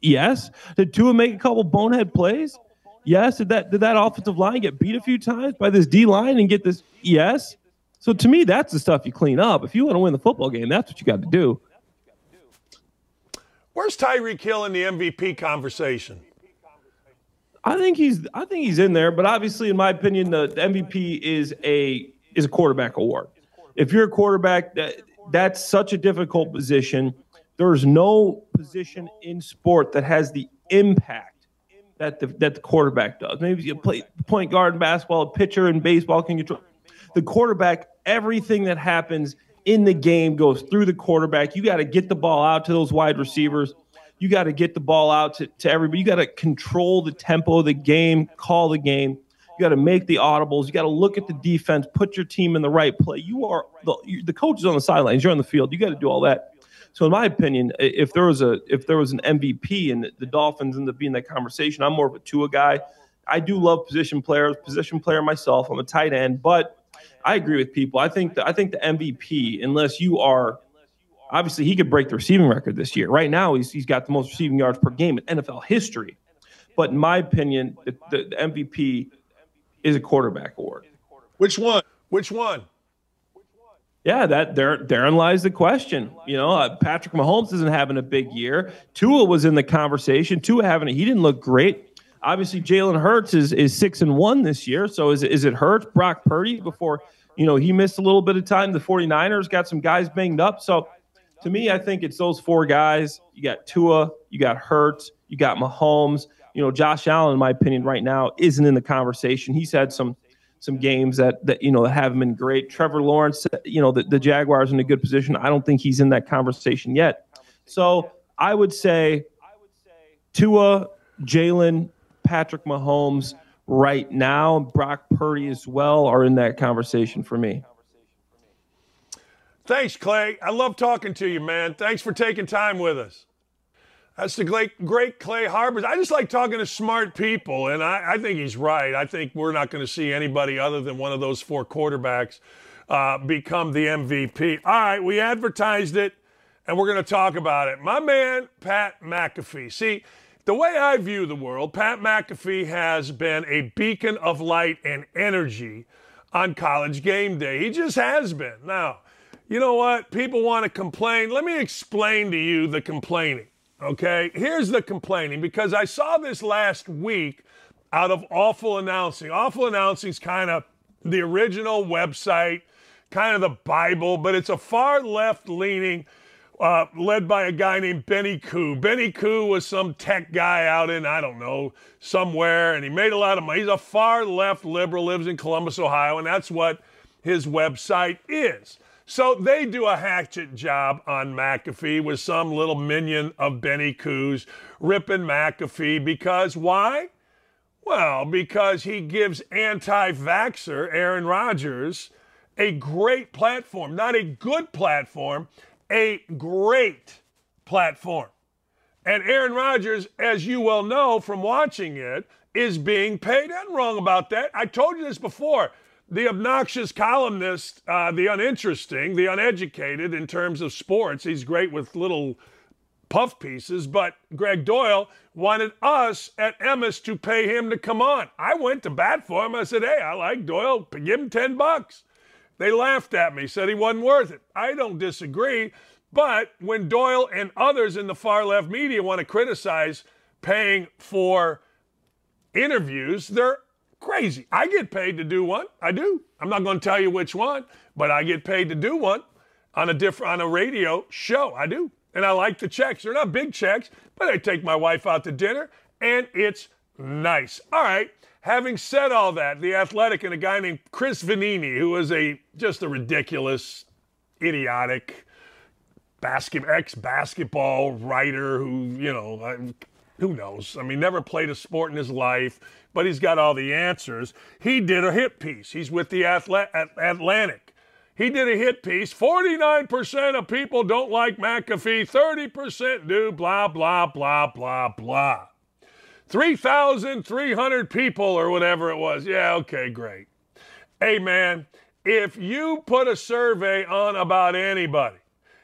Yes. Did Tua make a couple bonehead plays? Yes. Did that did that offensive line get beat a few times by this D line and get this? Yes. So to me, that's the stuff you clean up. If you want to win the football game, that's what you got to do. Where's Tyreek Hill in the MVP conversation? I think he's I think he's in there, but obviously, in my opinion, the, the MVP is a is a quarterback award. If you're a quarterback, that that's such a difficult position there's no position in sport that has the impact that the, that the quarterback does. Maybe you play point guard in basketball, a pitcher in baseball can control. The quarterback, everything that happens in the game goes through the quarterback. You got to get the ball out to those wide receivers. You got to get the ball out to, to everybody. You got to control the tempo of the game, call the game. You got to make the audibles. You got to look at the defense, put your team in the right play. You are the, the coach is on the sidelines. You're on the field. You got to do all that. So in my opinion, if there was a if there was an MVP and the Dolphins end up being that conversation, I'm more of a Tua guy. I do love position players, position player myself. I'm a tight end, but I agree with people. I think the, I think the MVP, unless you are obviously he could break the receiving record this year. Right now, he's he's got the most receiving yards per game in NFL history. But in my opinion, the, the, the MVP is a quarterback award. Which one? Which one? Yeah, that there therein lies the question. You know, uh, Patrick Mahomes isn't having a big year. Tua was in the conversation. Tua having it, he didn't look great. Obviously, Jalen Hurts is is six and one this year. So is is it Hurts, Brock Purdy before you know he missed a little bit of time? The 49ers got some guys banged up. So to me, I think it's those four guys. You got Tua, you got Hurts, you got Mahomes. you know, Josh Allen, in my opinion, right now isn't in the conversation. He's had some some games that that you know that haven't been great. Trevor Lawrence, you know, the, the Jaguars in a good position. I don't think he's in that conversation yet. So I would say Tua, Jalen, Patrick Mahomes right now, Brock Purdy as well are in that conversation for me. Thanks, Clay. I love talking to you, man. Thanks for taking time with us. That's the great, great Clay Harbors. I just like talking to smart people, and I, I think he's right. I think we're not going to see anybody other than one of those four quarterbacks uh, become the MVP. All right, we advertised it, and we're going to talk about it. My man, Pat McAfee. See, the way I view the world, Pat McAfee has been a beacon of light and energy on college game day. He just has been. Now, you know what? People want to complain. Let me explain to you the complaining. Okay, here's the complaining because I saw this last week out of Awful Announcing. Awful Announcing is kind of the original website, kind of the Bible, but it's a far left leaning, uh, led by a guy named Benny Koo. Benny Koo was some tech guy out in, I don't know, somewhere, and he made a lot of money. He's a far left liberal, lives in Columbus, Ohio, and that's what his website is. So they do a hatchet job on McAfee with some little minion of Benny Koo's ripping McAfee because why? Well, because he gives anti vaxxer Aaron Rodgers a great platform, not a good platform, a great platform. And Aaron Rodgers, as you well know from watching it, is being paid. I'm wrong about that. I told you this before the obnoxious columnist, uh, the uninteresting, the uneducated in terms of sports. He's great with little puff pieces, but Gregg Doyel wanted us at Emmis to pay him to come on. I went to bat for him. I said, hey, I like Doyel. Give him 10 bucks. They laughed at me, said he wasn't worth it. I don't disagree. But when Doyel and others in the far left media want to criticize paying for interviews, they're Crazy. I get paid to do one. I do. I'm not going to tell you which one, but I get paid to do one on a different on a radio show. I do. And I like the checks. They're not big checks, but I take my wife out to dinner and it's nice. All right. Having said all that, the athletic and a guy named Chris Vannini, who is a just a ridiculous, idiotic basket ex basketball writer who, you know, who knows? I mean, never played a sport in his life, but he's got all the answers. He did a hit piece. He's with the Atlantic. He did a hit piece. 49% of people don't like McAfee, 30% do, blah, blah, blah, blah, blah. 3,300 people or whatever it was. Yeah, okay, great. Hey, man, if you put a survey on about anybody,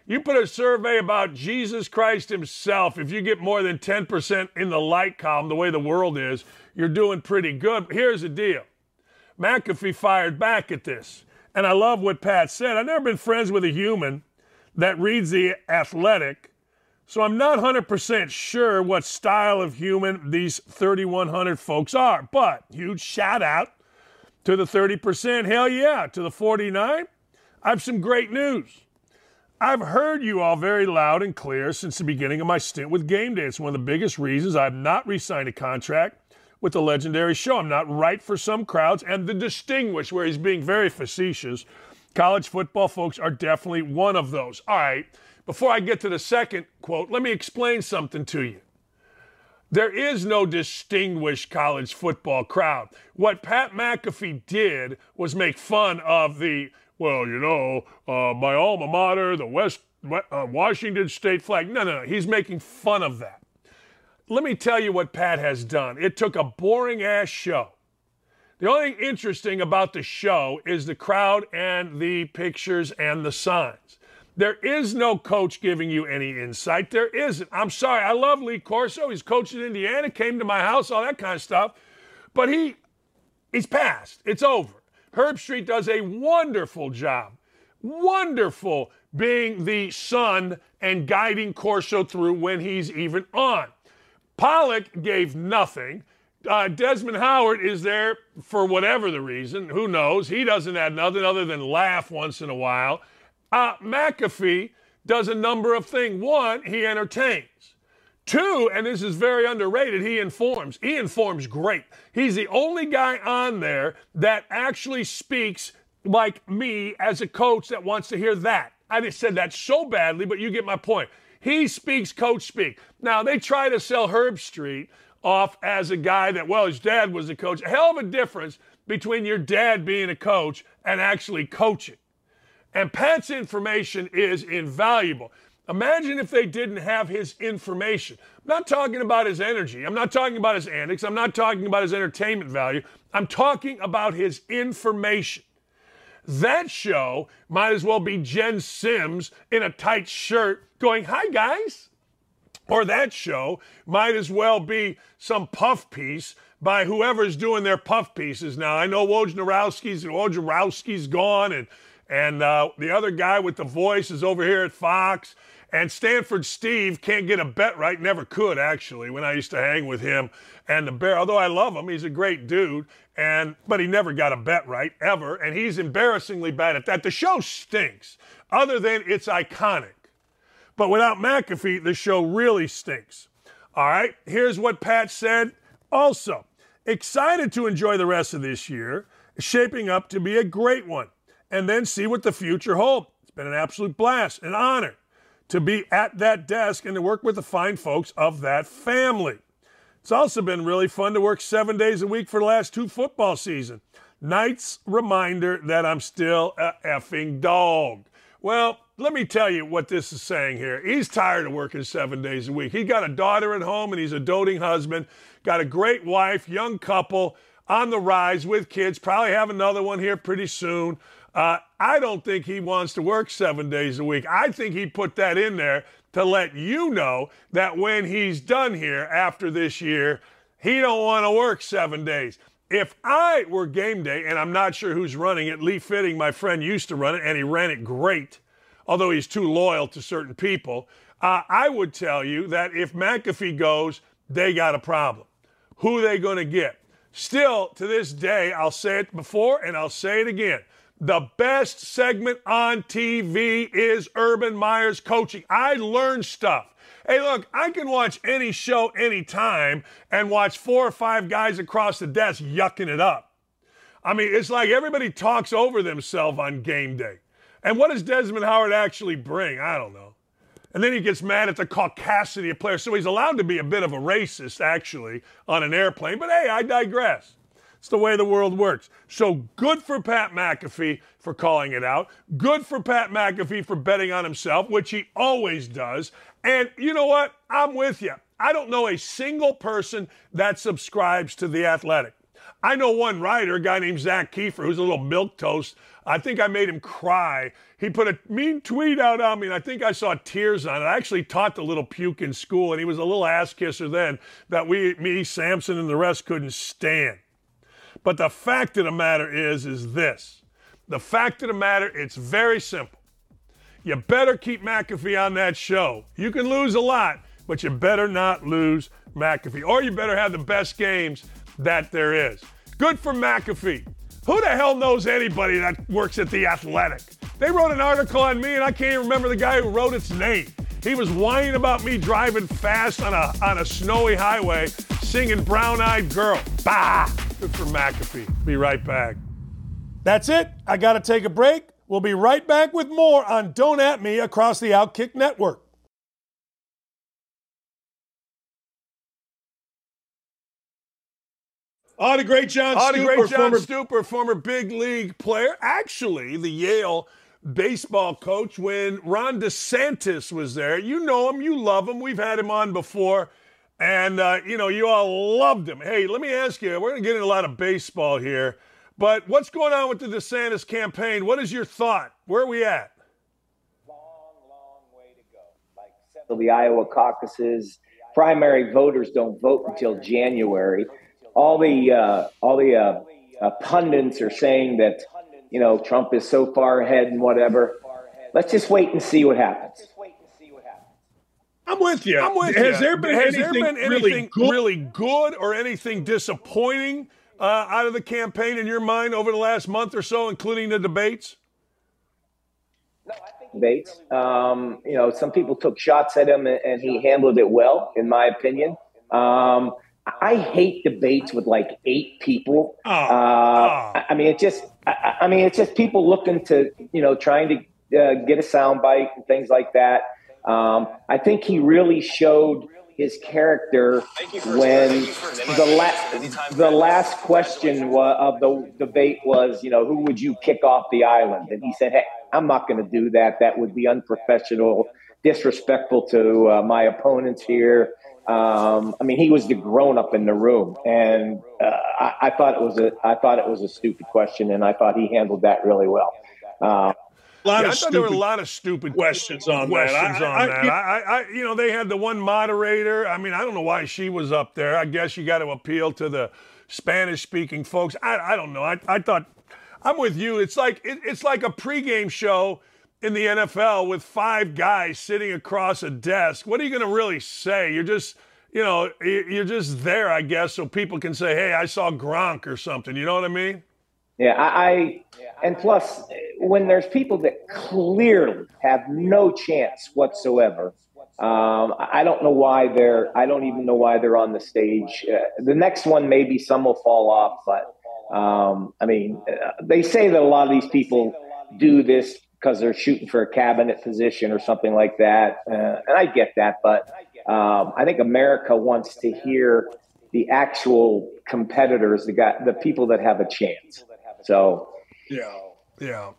you put a survey about Jesus Christ himself. If you get more than 10% in the like column, the way the world is, you're doing pretty good. Here's the deal McAfee fired back at this. And I love what Pat said. I've never been friends with a human that reads The Athletic, so I'm not 100% sure what style of human these 3,100 folks are. But huge shout out to the 30%. Hell yeah. To the 49, I have some great news. I've heard you all very loud and clear since the beginning of my stint with Game Day. It's one of the biggest reasons I've not re signed a contract with the legendary show. I'm not right for some crowds, and the distinguished, where he's being very facetious, college football folks are definitely one of those. All right, before I get to the second quote, let me explain something to you. There is no distinguished college football crowd. What Pat McAfee did was make fun of the well, you know, uh, my alma mater, the West uh, Washington State flag. No, no, no. He's making fun of that. Let me tell you what Pat has done. It took a boring ass show. The only thing interesting about the show is the crowd and the pictures and the signs. There is no coach giving you any insight. There isn't. I'm sorry. I love Lee Corso. He's coached in Indiana, came to my house, all that kind of stuff. But he he's passed. It's over. Herbstreit does a wonderful job, wonderful being the son and guiding Corso through when he's even on. Pollack gave nothing. Uh, Desmond Howard is there for whatever the reason. Who knows? He doesn't add nothing other than laugh once in a while. Uh, McAfee does a number of things. One, he entertains. Two, and this is very underrated, he informs. He informs great. He's the only guy on there that actually speaks like me as a coach that wants to hear that. I just said that so badly, but you get my point. He speaks coach speak. Now, they try to sell Herbstreit off as a guy that, well, his dad was a coach. A hell of a difference between your dad being a coach and actually coaching. And Pat's information is invaluable. Imagine if they didn't have his information. I'm not talking about his energy. I'm not talking about his antics. I'm not talking about his entertainment value. I'm talking about his information. That show might as well be Jess Sims in a tight shirt going, Hi, guys. Or that show might as well be some puff piece by whoever's doing their puff pieces now. I know Wojnarowski's Wojnarowski's gone, and and uh, the other guy with the voice is over here at Fox. And Stanford Steve can't get a bet right, never could actually, when I used to hang with him and the Bear. Although I love him, he's a great dude, and but he never got a bet right ever, and he's embarrassingly bad at that. The show stinks, other than it's iconic. But without McAfee, the show really stinks. All right, here's what Pat said. Also, excited to enjoy the rest of this year, shaping up to be a great one, and then see what the future holds. It's been an absolute blast, an honor to be at that desk and to work with the fine folks of that family. It's also been really fun to work seven days a week for the last two football seasons. Night's reminder that I'm still a effing dog. Well, let me tell you what this is saying here. He's tired of working seven days a week. He's got a daughter at home and he's a doting husband, got a great wife, young couple on the rise with kids, probably have another one here pretty soon. Uh, I don't think he wants to work seven days a week. I think he put that in there to let you know that when he's done here after this year, he don't want to work seven days. If I were game day, and I'm not sure who's running it, Lee Fitting, my friend, used to run it, and he ran it great, although he's too loyal to certain people. Uh, I would tell you that if McAfee goes, they got a problem. Who they going to get? Still, to this day, I'll say it before and I'll say it again. The best segment on TV is Urban Meyer's coaching. I learn stuff. Hey, look, I can watch any show anytime and watch four or five guys across the desk yucking it up. I mean, it's like everybody talks over themselves on game day. And what does Desmond Howard actually bring? I don't know. And then he gets mad at the caucasity of players. So he's allowed to be a bit of a racist, actually, on an airplane. But hey, I digress. It's the way the world works. So good for Pat McAfee for calling it out. Good for Pat McAfee for betting on himself, which he always does. And you know what? I'm with you. I don't know a single person that subscribes to The Athletic. I know one writer, a guy named Zak Keefer, who's a little milk toast. I think I made him cry. He put a mean tweet out on me, and I think I saw tears on it. I actually taught the little puke in school, and he was a little ass kisser then that we, me, Sampson, and the rest couldn't stand. But the fact of the matter is, is this. The fact of the matter, it's very simple. You better keep McAfee on that show. You can lose a lot, but you better not lose McAfee. Or you better have the best games that there is. Good for McAfee. Who the hell knows anybody that works at The Athletic? They wrote an article on me, and I can't even remember the guy who wrote its name. He was whining about me driving fast on a, on a snowy highway, singing Brown Eyed Girl. Bah! Good for McAfee. Be right back. That's it. I got to take a break. We'll be right back with more on Don't At Me across the Outkick Network. Oh, the great John oh, Stuper, great John former, Stuper, former big league player. Actually, the Yale baseball coach when Ron DeSantis was there. You know him, you love him. We've had him on before, and uh, you know you all loved him. Hey, let me ask you. We're going to get into a lot of baseball here, but what's going on with the DeSantis campaign? What is your thought? Where are we at? Long, long way to go. Like the Iowa caucuses, primary voters don't vote until January all the uh, all the uh, uh, pundits are saying that you know Trump is so far ahead and whatever. Let's just wait and see what happens. I'm with you. I'm with Has you. there been Has anything, there been anything really, good? really good or anything disappointing uh, out of the campaign in your mind over the last month or so, including the debates? No, I think debates. Um, you know, some people took shots at him, and, and he handled it well, in my opinion. Um, I hate debates with like eight people. Oh, uh, oh. I mean, it just, I, I, mean, it's just people looking to, you know, trying to uh, get a soundbite and things like that. Um, I think he really showed his character when the last the last question of the debate was, you know, who would you kick off the island? And he said, "Hey, I'm not going to do that. That would be unprofessional, disrespectful to uh, my opponents here." Um, I mean, he was the grown up in the room, and uh, I, I, thought it was a I thought it was a stupid question, and I thought he handled that really well. Uh, a lot yeah, of I thought there were a lot of stupid questions on questions that. I, on I, that. I, I, you know, they had the one moderator. I mean, I don't know why she was up there. I guess you got to appeal to the Spanish-speaking folks. I, I don't know. I, I thought I'm with you. It's like it, it's like a pregame show in the NFL with five guys sitting across a desk. What are you going to really say? You're just you know, you're just there, I guess, so people can say, "Hey, I saw Gronk" or something. You know what I mean? Yeah, I, I and plus, when there's people that clearly have no chance whatsoever, um, I don't know why they're. I don't even know why they're on the stage. Uh, the next one, maybe some will fall off, but um, I mean, uh, they say that a lot of these people do this because they're shooting for a cabinet position or something like that, uh, and I get that, but um, I think America wants to hear the actual competitors, the guy, the people that have a chance. So, yeah, yeah.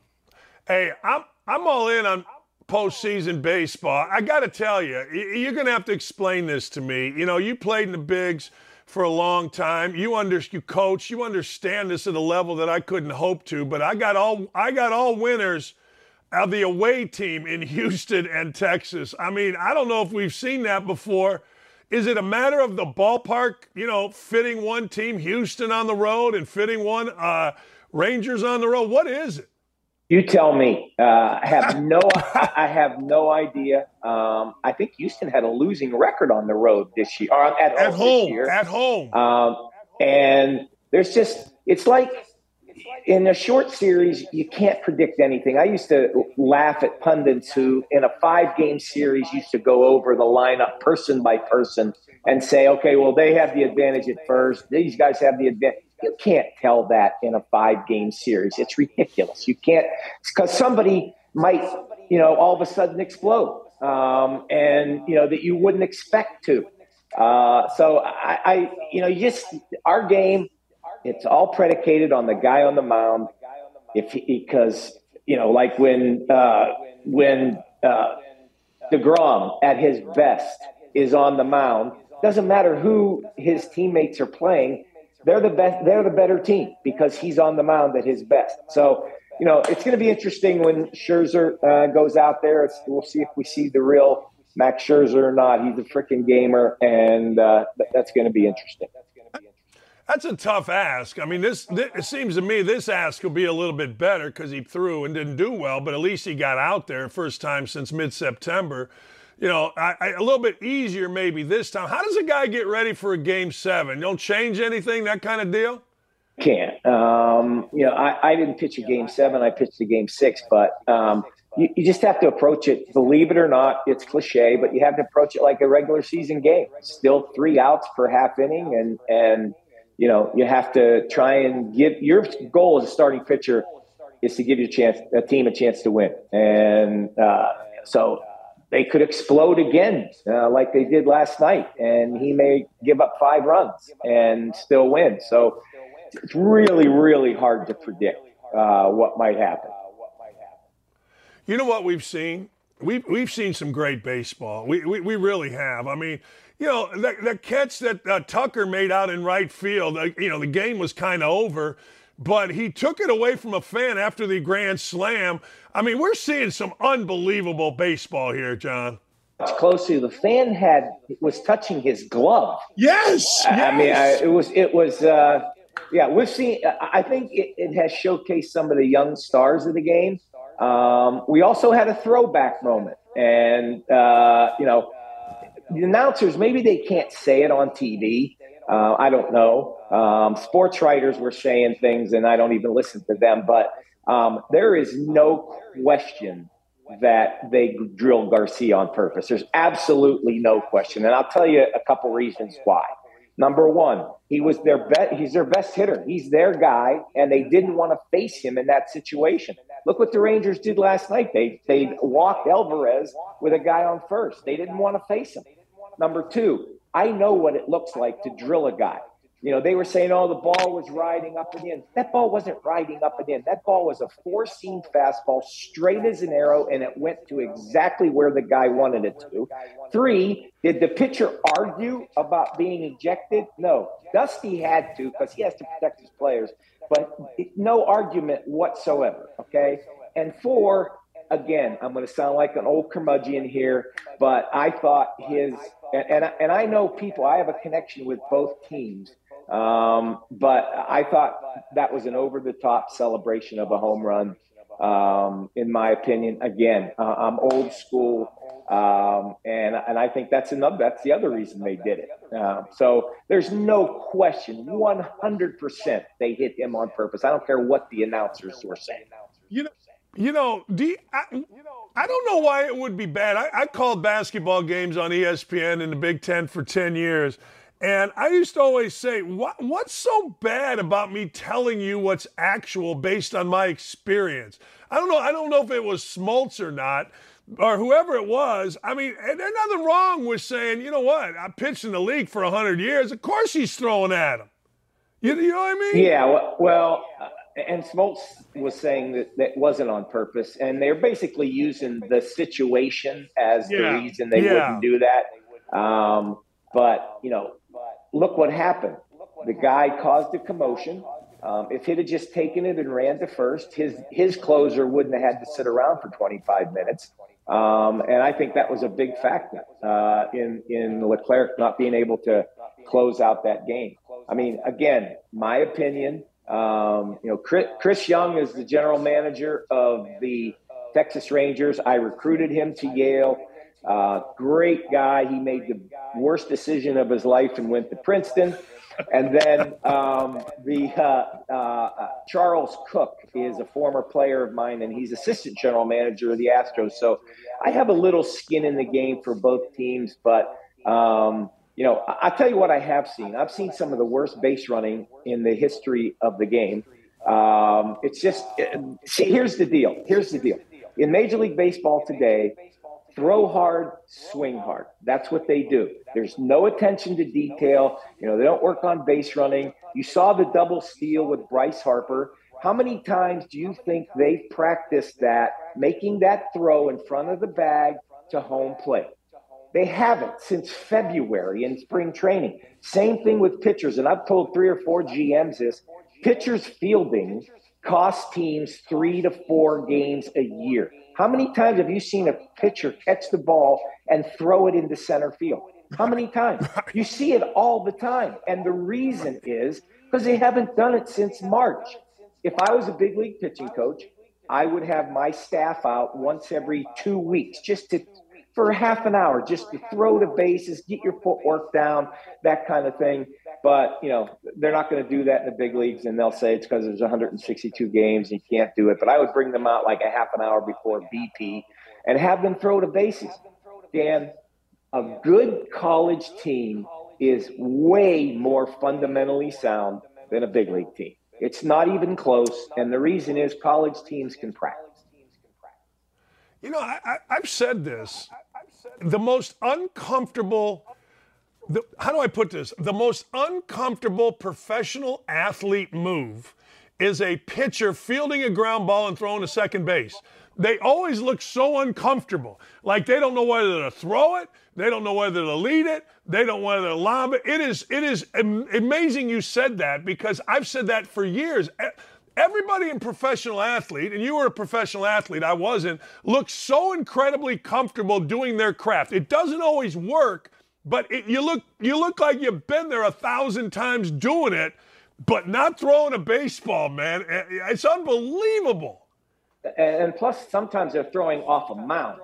Hey, I'm I'm all in on postseason baseball. I got to tell you, you're going to have to explain this to me. You know, you played in the bigs for a long time. You under you coach. You understand this at a level that I couldn't hope to. But I got all I got all winners of the away team in [laughs] Houston and Texas. I mean, I don't know if we've seen that before. Is it a matter of the ballpark, you know, fitting one team, Houston on the road, and fitting one, uh, Rangers on the road? What is it? You tell me. Uh, I have no. [laughs] I have no idea. Um, I think Houston had a losing record on the road this year, or at, at home. home at home. Um, and there's just. It's like in a short series, you can't predict anything. I used to laugh at pundits who, in a five game series, used to go over the lineup person by person and say, okay, well, they have the advantage at first. These guys have the advantage. You can't tell that in a five game series. It's ridiculous. You can't, because somebody might, you know, all of a sudden explode um, and, you know, that you wouldn't expect to. Uh, so I, I, you know, just our game, it's all predicated on the guy on the mound. If because you know, like when uh, when uh, deGrom at his best is on the mound, doesn't matter who his teammates are playing. They're the best. They're the better team because he's on the mound at his best. So you know, it's going to be interesting when Scherzer uh, goes out there. It's, we'll see if we see the real Max Scherzer or not. He's a freaking gamer, and uh, that's going to be interesting. That's a tough ask. I mean, this, this, it seems to me this ask will be a little bit better because he threw and didn't do well, but at least he got out there first time since mid-September. You know, I, I, a little bit easier maybe this time. How does a guy get ready for a game seven? Don't change anything, that kind of deal. Can't. Um, you know, I, I didn't pitch a game seven. I pitched a game six, but um, you, you, just have to approach it. Believe it or not, it's cliche, but you have to approach it like a regular season game. Still three outs per half inning, and and you know, you have to try and give your goal as a starting pitcher is to give your chance a team a chance to win. And uh, so they could explode again uh, like they did last night, and he may give up five runs and still win. So it's really, really hard to predict uh, what might happen. You know what we've seen? We've, we've seen some great baseball. We, we, we really have. I mean, you know, the, the catch that uh, Tucker made out in right field, uh, you know, the game was kind of over, but he took it away from a fan after the grand slam. I mean, we're seeing some unbelievable baseball here, John. It's close to the fan had was touching his glove. Yes, I, yes. I mean, I, it was it was. Uh, yeah, we've seen. I think it, it, has showcased some of the young stars of the game. Um, we also had a throwback moment, and uh, you know, the announcers maybe they can't say it on TV. Uh, I don't know. Um, sports writers were saying things, and I don't even listen to them. But um, there is no question that they drilled Garcia on purpose. There's absolutely no question. And I'll tell you a couple reasons why. Number one, he was their best. He's their best hitter. He's their guy, and they didn't want to face him in that situation. Look what the Rangers did last night. They they walked Alvarez with a guy on first. They didn't want to face him. Number two, I know what it looks like to drill a guy. You know, they were saying, oh, the ball was riding up and in. That ball wasn't riding up and in. That ball was a four seam fastball, straight as an arrow, and it went to exactly where the guy wanted it to. Three, did the pitcher argue about being ejected? No. Dusty had to because he has to protect his players, but no argument whatsoever. Okay. And four, again, I'm going to sound like an old curmudgeon here, but I thought his, and, and, and I know people, I have a connection with both teams. Um, but I thought that was an over the top celebration of a home run. Um, in my opinion, again, uh, I'm old school. Um, and, and I think that's another, that's the other reason they did it. Um, so there's no question, 100% they hit him on purpose. I don't care what the announcers were saying. You know, you know, I, don't know why it would be bad. I, I called basketball games on ESPN in the Big Ten for 10 years. And I used to always say, what, what's so bad about me telling you what's actual based on my experience? I don't know. I don't know if it was Smoltz or not, or whoever it was. I mean, there's nothing wrong with saying, you know what? I pitched in the league for 100 years. Of course he's throwing at him. You, you know what I mean? Yeah. Well, well uh, and Smoltz was saying that that wasn't on purpose. And they're basically using the situation as yeah. the reason they yeah. wouldn't do that. Um, but, you know, look what happened. The guy caused a commotion. Um, if he'd have just taken it and ran to first, his his closer wouldn't have had to sit around for 25 minutes. Um, and I think that was a big factor uh, in in Leclerc not being able to close out that game. I mean, again, my opinion. Um, you know, Chris, Chris Young is the general manager of the Texas Rangers. I recruited him to Yale. Uh, great guy. He made the worst decision of his life and went to Princeton. And then um, the uh, uh, Charles Cook is a former player of mine, and he's assistant general manager of the Astros. So I have a little skin in the game for both teams. But um, you know, I- will tell you what I have seen. I've seen some of the worst base running in the history of the game. Um, it's just see. Here's the deal. Here's the deal. In Major League Baseball today, throw hard, swing hard. That's what they do. There's no attention to detail. You know, they don't work on base running. You saw the double steal with Bryce Harper. How many times do you think they've practiced that, making that throw in front of the bag to home plate? They haven't since February in spring training. Same thing with pitchers. And I've told three or four GMs this pitchers fielding costs teams three to four games a year. How many times have you seen a pitcher catch the ball and throw it into center field? How many times? You see it all the time. And the reason is because they haven't done it since March. If I was a big league pitching coach, I would have my staff out once every two weeks just to for half an hour, just to throw the bases, get your footwork down, that kind of thing. But you know, they're not going to do that in the big leagues, and they'll say it's because there's 162 games and you can't do it. But I would bring them out like a half an hour before BP and have them throw the bases. Dan, a good college team is way more fundamentally sound than a big league team. It's not even close, and the reason is college teams can practice. You know, I, have said this. The most uncomfortable the, how do I put this? The most uncomfortable professional athlete move is a pitcher fielding a ground ball and throwing to second base. They always look so uncomfortable. Like they don't know whether to throw it, they don't know whether to lead it, they don't know whether to lob it. It is it is amazing you said that because I've said that for years. Everybody in professional athlete, and you were a professional athlete, I wasn't, looks so incredibly comfortable doing their craft. It doesn't always work, but it, you look you look like you've been there a thousand times doing it, but not throwing a baseball, man. It's unbelievable. And plus, sometimes they're throwing off a mound.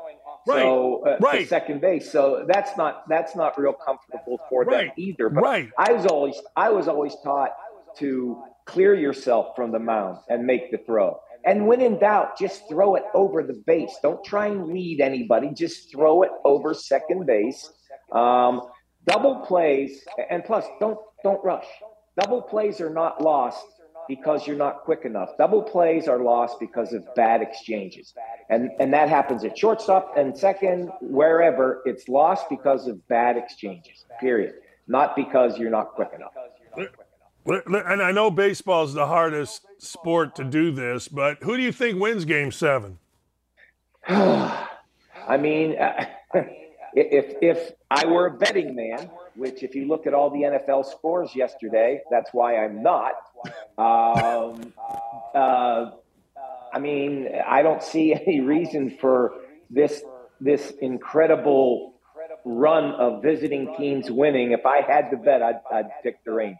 Right. So uh, right. second base. So that's not that's not real comfortable for right. them either. But right. I was always I was always taught to clear yourself from the mound and make the throw. And when in doubt, just throw it over the base. Don't try and lead anybody. Just throw it over second base. Um, double plays, and plus, don't don't rush. Double plays are not lost because you're not quick enough. Double plays are lost because of bad exchanges. And and that happens at shortstop and second, wherever it's lost because of bad exchanges. Period. Not because you're not quick enough. And I know baseball is the hardest sport to do this, but who do you think wins game 7? [sighs] I mean, uh, [laughs] if if I were a betting man, which if you look at all the NFL scores yesterday, that's why I'm not. Um, [laughs] uh, I mean, I don't see [laughs] any reason for this this incredible run of visiting teams winning. If I had to bet, I'd, I'd pick the Rangers.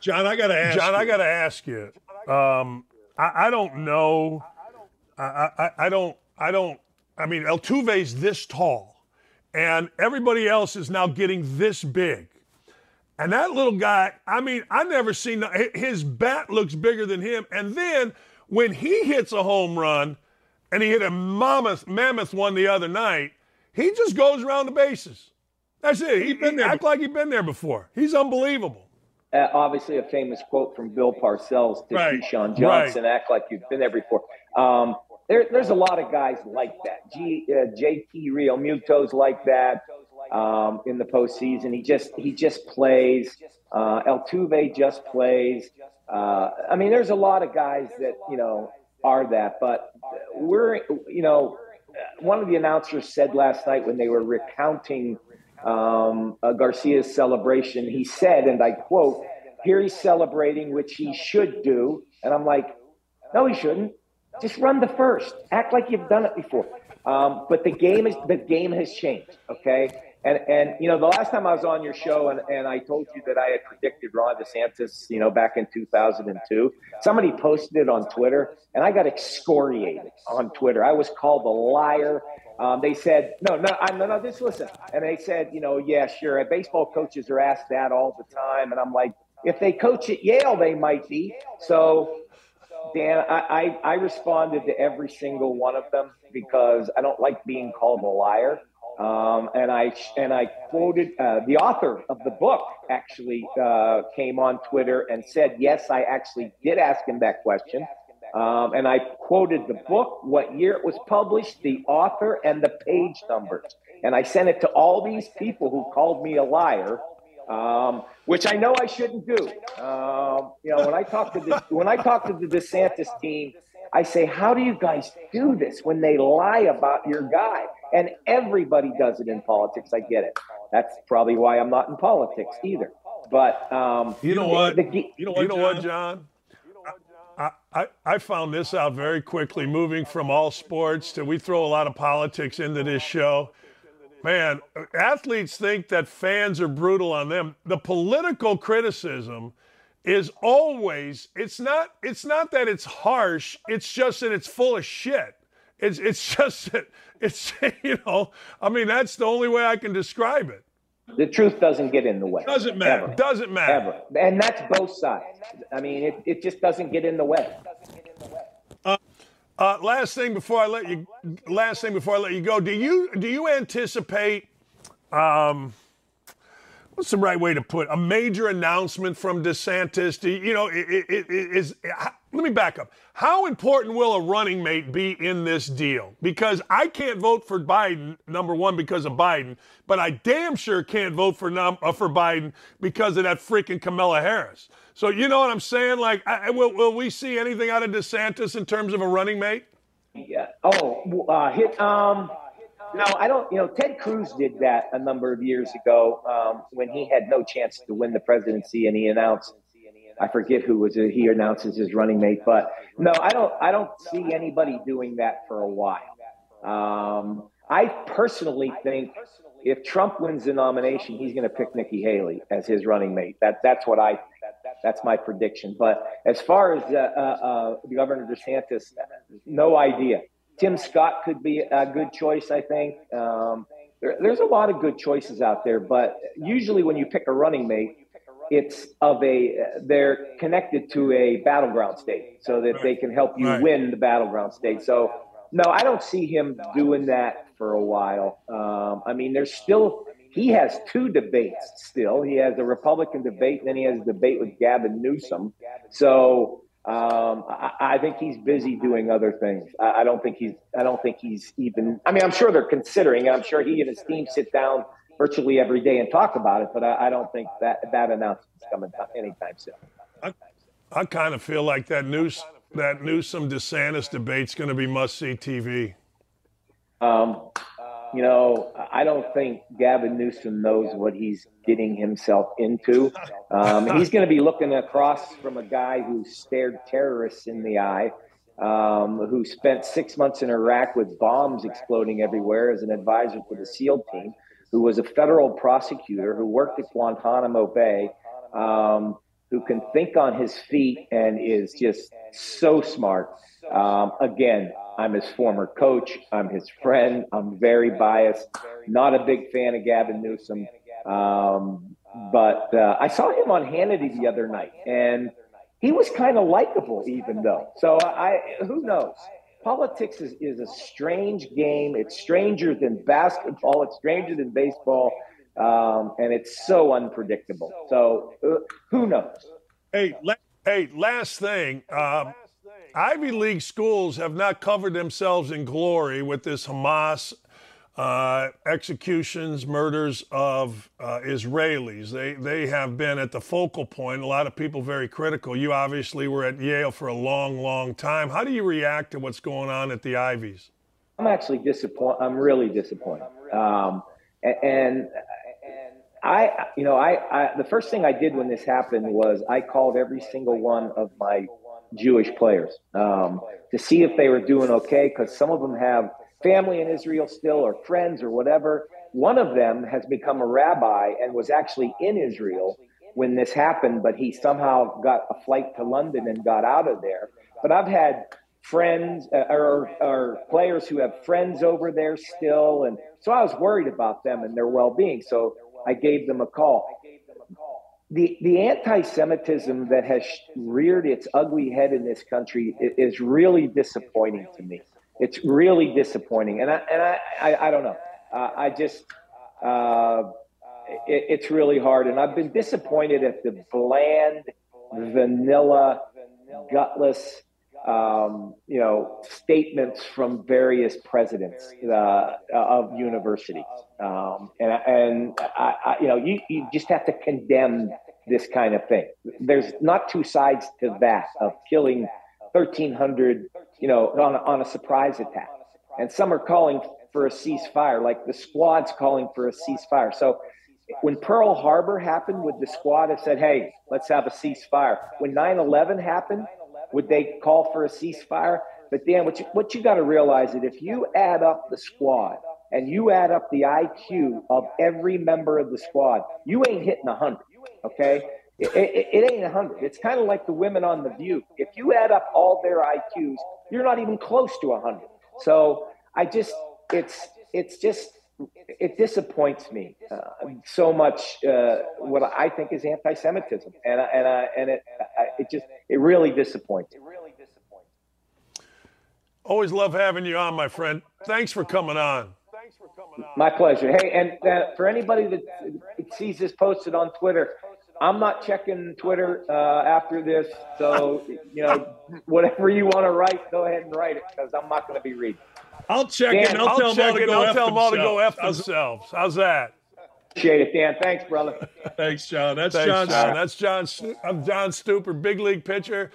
John, I got to ask. John, you. I got to ask you. Um, I, I, don't know. I, I, I don't. I don't. I mean, Altuve's this tall and everybody else is now getting this big. And that little guy, I mean, I never seen his bat looks bigger than him. And then when he hits a home run, and he hit a mammoth mammoth one the other night, he just goes around the bases. That's it. He's been there. Act like he's been there before. He's unbelievable. Uh, obviously, a famous quote from Bill Parcells to right. Keyshawn Johnson: right. "Act like you've been there before." Um, there, there's a lot of guys like that. G, uh, JT Realmuto's like that um, in the postseason. He just he just plays. Uh, Altuve just plays. Uh, I mean, there's a lot of guys that you know are that, but we're you know one of the announcers said last night when they were recounting um, Garcia's celebration, he said, and I quote, "Here he's celebrating, which he should do," and I'm like, "No, he shouldn't." Just run the first. Act like you've done it before. Um, but the game is the game has changed. Okay. And and you know the last time I was on your show and, and I told you that I had predicted Ron DeSantis, you know, back in 2002. Somebody posted it on Twitter, and I got excoriated on Twitter. I was called a liar. Um, they said, no, no, I, no, no, just listen. And they said, you know, yeah, sure. Baseball coaches are asked that all the time, and I'm like, if they coach at Yale, they might be. So Dan, I, I, I, responded to every single one of them because I don't like being called a liar. Um, and I and I quoted uh, the author of the book actually uh, came on Twitter and said, "Yes, I actually did ask him that question." Um, and I quoted the book, what year it was published, the author, and the page numbers. And I sent it to all these people who called me a liar um, which I know I shouldn't do. Um, you know, when I talk to the when I talk to the DeSantis team, I say, "How do you guys do this when they lie about your guy?" And everybody does it in politics. I get it. That's probably why I'm not in politics either. But um, you know what? The, you know what? You know what, John? I, I, found this out very quickly, moving from all sports to we throw a lot of politics into this show. Man, athletes think that fans are brutal on them. The political criticism is always it's not it's not that it's harsh, it's just that it's full of shit. It's it's [laughs] just that it's [laughs] you know, I mean that's the only way I can describe it. The truth doesn't get in the way. Doesn't matter. Ever. Doesn't matter. Ever. And that's both sides. I mean, it, it just doesn't get in the way. Uh, last thing before I let you, last thing before I let you go, do you do you anticipate? Um, what's the right way to put it? a major announcement from DeSantis? Do you, you know, it, it, it is. Let me back up. How important will a running mate be in this deal? Because I can't vote for Biden, number one, because of Biden, but I damn sure can't vote for num- uh, for Biden because of that freaking Kamala Harris. So you know what I'm saying? Like, I, will, will we see anything out of DeSantis in terms of a running mate? Yeah. Oh, uh, hit. Um, no, I don't. You know, Ted Cruz did that a number of years ago um, when he had no chance to win the presidency, and he announced. I forget who was it. He announces his running mate, but no, I don't. I don't see anybody doing that for a while. Um, I personally think if Trump wins the nomination, he's going to pick Nikki Haley as his running mate. That that's what I that's my prediction. But as far as uh, uh, uh, Governor DeSantis, no idea. Tim Scott could be a good choice, I think. Um, there, there's a lot of good choices out there, but usually when you pick a running mate, it's of a they're connected to a battleground state so that they can help you Right. win the battleground state. So no, I don't see him doing that for a while. Um, I mean, there's still he has two debates still. He has a Republican debate, and then he has a debate with Gavin Newsom. So um, I, I think he's busy doing other things. I, I don't think he's. I don't think he's even. I mean, I'm sure they're considering, and I'm sure he and his team sit down virtually every day and talk about it. But I, I don't think that that announcement's coming anytime soon. I kind of feel like that news that Newsom DeSantis debate's going to be must see TV. Um, you know, I don't think Gavin Newsom knows what he's getting himself into. Um, he's going to be looking across from a guy who stared terrorists in the eye, um, who spent six months in Iraq with bombs exploding everywhere as an advisor for the SEAL team, who was a federal prosecutor, who worked at Guantanamo Bay, um, who can think on his feet and is just so smart. Um, again, I'm his former coach. I'm his friend. I'm very biased. Not a big fan of Gavin Newsom. Um, but uh, I saw him on Hannity the other night, and he was kind of likable, even though. So I, who knows? Politics is, is a strange game. It's stranger than basketball. It's stranger than baseball, um, and it's so unpredictable. So uh, who knows? Hey, la- hey, last thing. Um, Ivy League schools have not covered themselves in glory with this Hamas uh, executions, murders of uh, Israelis. They they have been at the focal point. A lot of people very critical. You obviously were at Yale for a long, long time. How do you react to what's going on at the Ivies? I'm actually disappointed. I'm really disappointed. Um, and, I, you know, I, I, the first thing I did when this happened was I called every single one of my Jewish players um, to see if they were doing okay because some of them have family in Israel still or friends or whatever. One of them has become a rabbi and was actually in Israel when this happened, but he somehow got a flight to London and got out of there. But I've had friends uh, or, or players who have friends over there still. And so I was worried about them and their well being. So I gave them a call. The, the anti Semitism that has reared its ugly head in this country is really disappointing to me. It's really disappointing. And I, and I, I, I don't know. Uh, I just, uh, it, it's really hard. And I've been disappointed at the bland, vanilla, gutless, um, you know, statements from various presidents uh, of universities. Um, and and I, I, you know, you, you just have to condemn this kind of thing. There's not two sides to that of killing 1,300, you know, on a, on a surprise attack. And some are calling for a ceasefire, like the squad's calling for a ceasefire. So when Pearl Harbor happened, would the squad have said, hey, let's have a ceasefire? When 9 11 happened, would they call for a ceasefire? But Dan, what you, what you got to realize is if you add up the squad and you add up the IQ of every member of the squad, you ain't hitting a 100, okay? It, it, it ain't 100. It's kind of like the women on The View. If you add up all their IQs, you're not even close to 100. So I just, it's, it's just, it disappoints me uh, so much. Uh, what I think is anti-Semitism, and I, and I, and it, I, it just, it really disappoints. me. Always love having you on, my friend. Thanks for coming on. Thanks for coming on. My pleasure. Hey, and uh, for anybody that sees this posted on Twitter, I'm not checking Twitter uh, after this. So, you know, whatever you want to write, go ahead and write it because I'm not going to be reading. I'll check Dan, it. and I'll, I'll tell them all to go I'll F tell them all to go F themselves. themselves. How's that? Appreciate it, Dan. Thanks, brother. Thanks, John. That's Thanks, John. John. That's John. I'm John Stuper, big league pitcher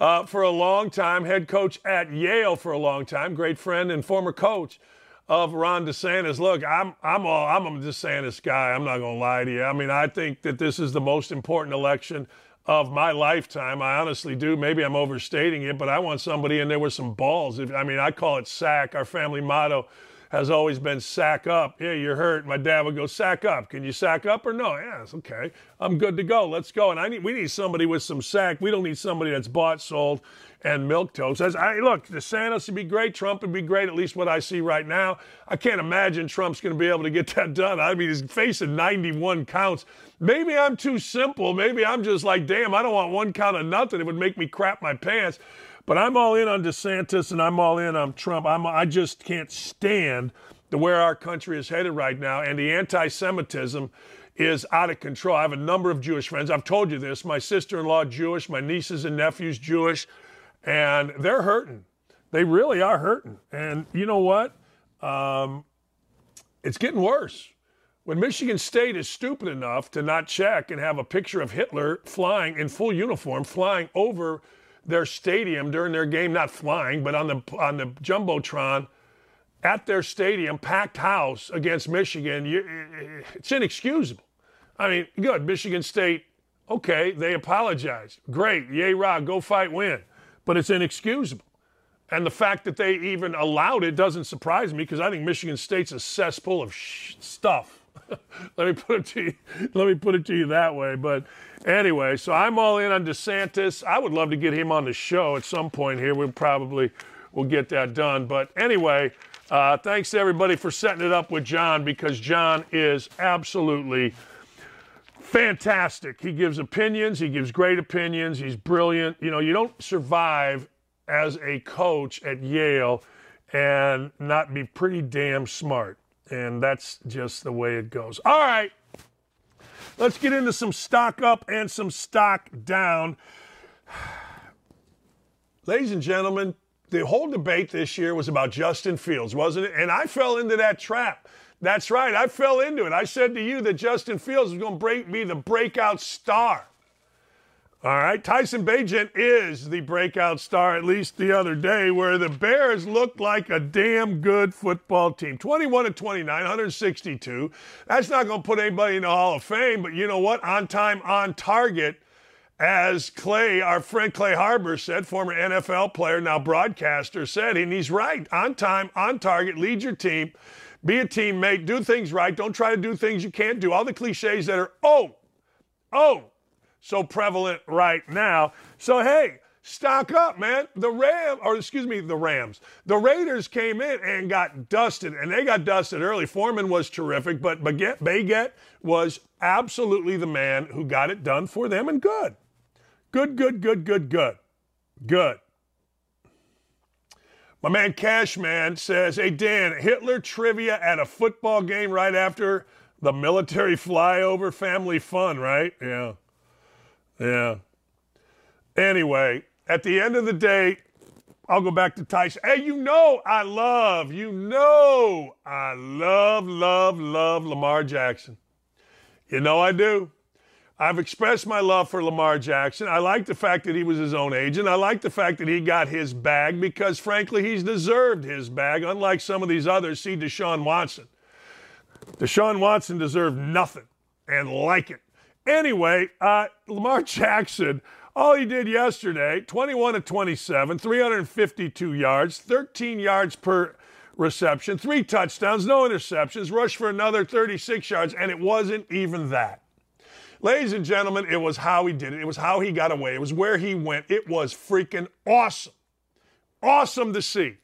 uh, for a long time, head coach at Yale for a long time, great friend and former coach of Ron DeSantis. Look, I'm I'm all I'm a DeSantis guy. I'm not to lie to you. I mean, I think that this is the most important election of my lifetime. I honestly do. Maybe I'm overstating it, but I want somebody and there were some balls. I mean, I call it sack. our family motto has always been sack up. Yeah, you're hurt. My dad would go sack up. Can you sack up or no? Yes, okay. I'm good to go. Let's go. And I need we need somebody with some sack. We don't need somebody that's bought, sold, and milk toast. As I look, DeSantis would be great. Trump would be great. At least what I see right now. I can't imagine Trump's going to be able to get [laughs] that done. I mean, he's facing 91 counts. Maybe I'm too simple. Maybe I'm just like, damn, I don't want one count of nothing. It would make me crap my pants. But I'm all in on DeSantis and I'm all in on Trump. I'm, I just can't stand the where our country is headed right now. And the anti-Semitism is out of control. I have a number of Jewish friends. I've told you this. My sister-in-law Jewish. My nieces and nephews Jewish and they're hurting. They really are hurting. And you know what? Um, it's getting worse. When Michigan State is stupid enough to not check and have a picture of Hitler flying in full uniform, flying over their stadium during their game, not flying, but on the on the jumbotron at their stadium, packed house against Michigan, you, it's inexcusable. I mean, good. Michigan State, okay, they apologized. Great. Yay, Rod, go fight, win but it's inexcusable. And the fact that they even allowed it doesn't surprise me because I think Michigan State's a cesspool of sh- stuff. [laughs] let me put it to you. Let me put it to you that way. But anyway, so I'm all in on DeSantis. I would love to get him on the show at some point here. We probably will get that done. But anyway, uh, thanks to everybody for setting it up with John because John is absolutely fantastic. He gives opinions, he gives great opinions, he's brilliant. You know, you don't survive as a coach at Yale and not be pretty damn smart. And that's just the way it goes. All right. Let's get into some stock up and some stock down. [sighs] Ladies and gentlemen, the whole debate this year was about Justin Fields, wasn't it? And I fell into that trap. That's right. I fell into it. I said to you that Justin Fields was going to be the breakout star. All right. Tyson Bagent is the breakout star, at least the other day, where the Bears looked like a damn good football team. 21 to 29, 162. That's not going to put anybody in the Hall of Fame, but you know what? On time, on target. As Clay, our friend Clay Harbor said, former NFL player, now broadcaster, said, and he's right. On time, on target, lead your team. Be a teammate, do things right, don't try to do things you can't do. All the cliches that are, oh, oh, so prevalent right now. So, hey, stock up, man. The Ram, or excuse me, the Rams. The Raiders came in and got dusted, and they got dusted early. Foreman was terrific, but Bagent, was absolutely the man who got it done for them, and good. Good, good, good, good, good. Good. My man Cashman says, Hey, Dan, Hitler trivia at a football game right after the military flyover family fun, right? Yeah. Yeah. Anyway, at the end of the day, I'll go back to Tyson. Hey, you know I love, you know I love, love, love Lamar Jackson. You know I do. I've expressed my love for Lamar Jackson. I like the fact that he was his own agent. I like the fact that he got his bag because, frankly, he's deserved his bag, unlike some of these others. See Deshaun Watson. Deshaun Watson deserved nothing and like it. Anyway, uh, Lamar [laughs] Jackson, all he did yesterday 21 to 27, 352 yards, 13 yards per reception, three touchdowns, no interceptions, rushed for another 36 yards, and it wasn't even that. Ladies and gentlemen, it was how he did it. It was how he got away. It was where he went. It was freaking awesome. Awesome to see.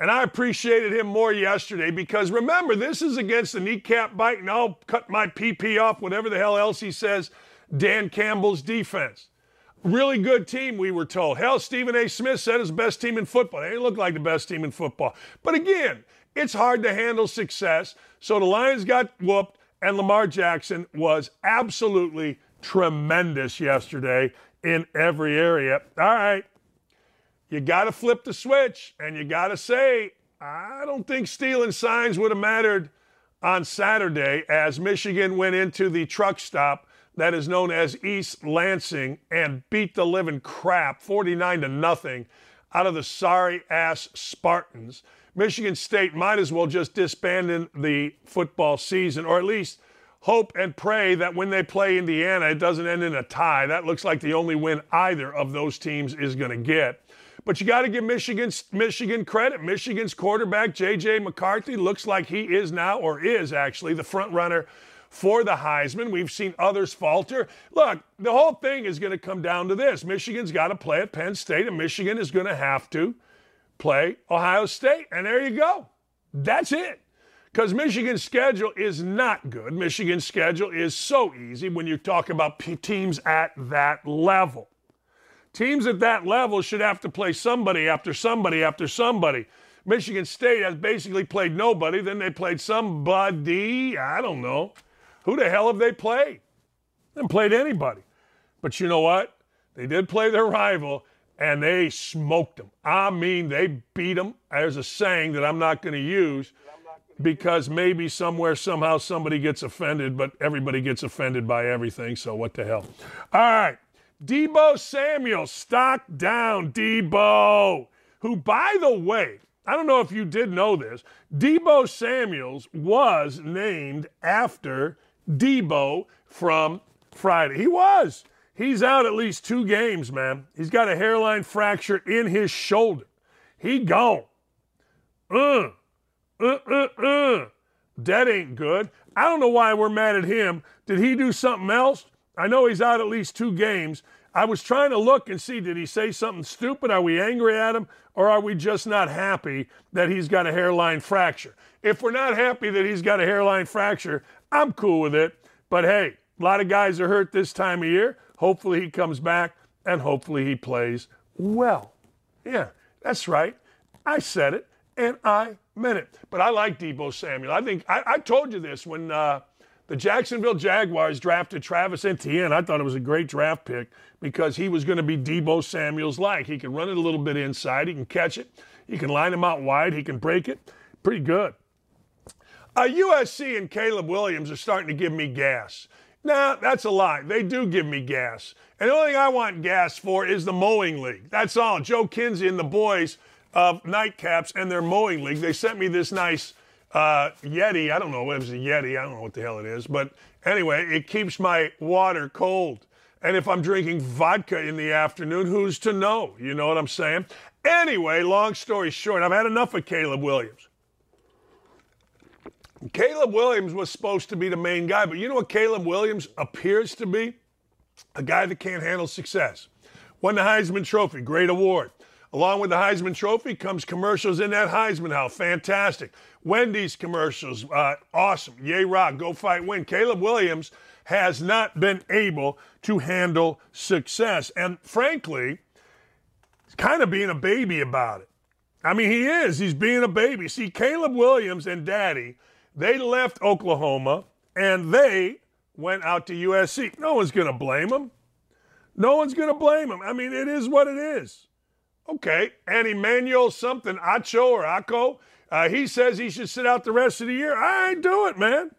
And I appreciated him more yesterday because remember, this is against the kneecap bite, and I'll cut my PP off, whatever the hell else he says, Dan Campbell's defense. Really good team, we were told. Hell, Stephen A. Smith said it's the best team in football. They look like the best team in football. But again, it's hard to handle success. So the Lions got whooped. And Lamar Jackson was absolutely tremendous yesterday in every area. All right, you got to flip the switch and you got to say, I don't think stealing signs would have mattered on Saturday as Michigan went into the truck stop that is known as East Lansing and beat the living crap 49 to nothing out of the sorry ass Spartans. Michigan State might as well just disband in the football season, or at least hope and pray that when they play Indiana, it doesn't end in a tie. That looks like the only win either of those teams is going to get. But you got to give Michigan, Michigan credit. Michigan's quarterback, J.J. McCarthy, looks like he is now, or is actually, the front runner for the Heisman. We've seen others falter. Look, the whole thing is going to come down to this Michigan's got to play at Penn State, and Michigan is going to have to play Ohio State. And there you go. That's it. Because Michigan's schedule is not good. Michigan's schedule is so easy when you talk about teams at that level. Teams at that level should have to play somebody after somebody after somebody. Michigan State has basically played nobody. Then they played somebody. I don't know. Who the hell have they played? They haven't played anybody. But you know what? They did play their rival, and they smoked them. I mean, they beat them. There's a saying that I'm not going to use because maybe somewhere, somehow, somebody gets offended, but everybody gets offended by everything, so what the hell. All right. Deebo Samuel, stock down, Deebo, who, by the way, I don't know if you did know this, Deebo Samuels was named after Deebo from Friday. He was. He's out at least two games, man. He's got a hairline fracture in his shoulder. He gone. Uh, uh, uh, uh. That ain't good. I don't know why we're mad at him. Did he do something else? I know he's out at least two games. I was trying to look and see did he say something stupid? Are we angry at him? Or are we just not happy that he's got a hairline fracture? If we're not happy that he's got a hairline fracture, I'm cool with it. But hey, a lot of guys are hurt this time of year. Hopefully he comes back and hopefully he plays well. Yeah, that's right. I said it and I meant it. But I like Deebo Samuel. I think I, I told you this when uh, the Jacksonville Jaguars drafted Travis Etienne. I thought it was a great draft pick because he was going to be Deebo Samuel's like. He can run it a little bit inside. He can catch it. He can line him out wide. He can break it. Pretty good. Uh, USC and Caleb Williams are starting to give me gas. Nah, that's a lie. They do give me gas. And the only thing I want gas for is the mowing league. That's all. Joe Kinsey and the boys of Nightcaps and their mowing league, they sent me this nice uh, Yeti. I don't know. What it was a Yeti. I don't know what the hell it is. But anyway, it keeps my water cold. And if I'm drinking vodka in the afternoon, who's to know? You know what I'm saying? Anyway, long story short, I've had enough of Caleb Williams. Caleb Williams was supposed to be the main guy, but you know what Caleb Williams appears to be? A guy that can't handle success. Won the Heisman Trophy, great award. Along with the Heisman Trophy comes commercials in that Heisman House, fantastic. Wendy's commercials, uh, awesome. Yay, rock, go fight, win. Caleb Williams has not been able to handle success. And frankly, he's kind of being a baby about it. I mean, he is. He's being a baby. See, Caleb Williams and Daddy they left Oklahoma and they went out to USC. No one's going to blame them. No one's going to blame them. I mean, it is what it is. Okay, and Emmanuel something, Acho or Acho, uh, he says he should sit out the rest of the year. I do it, man.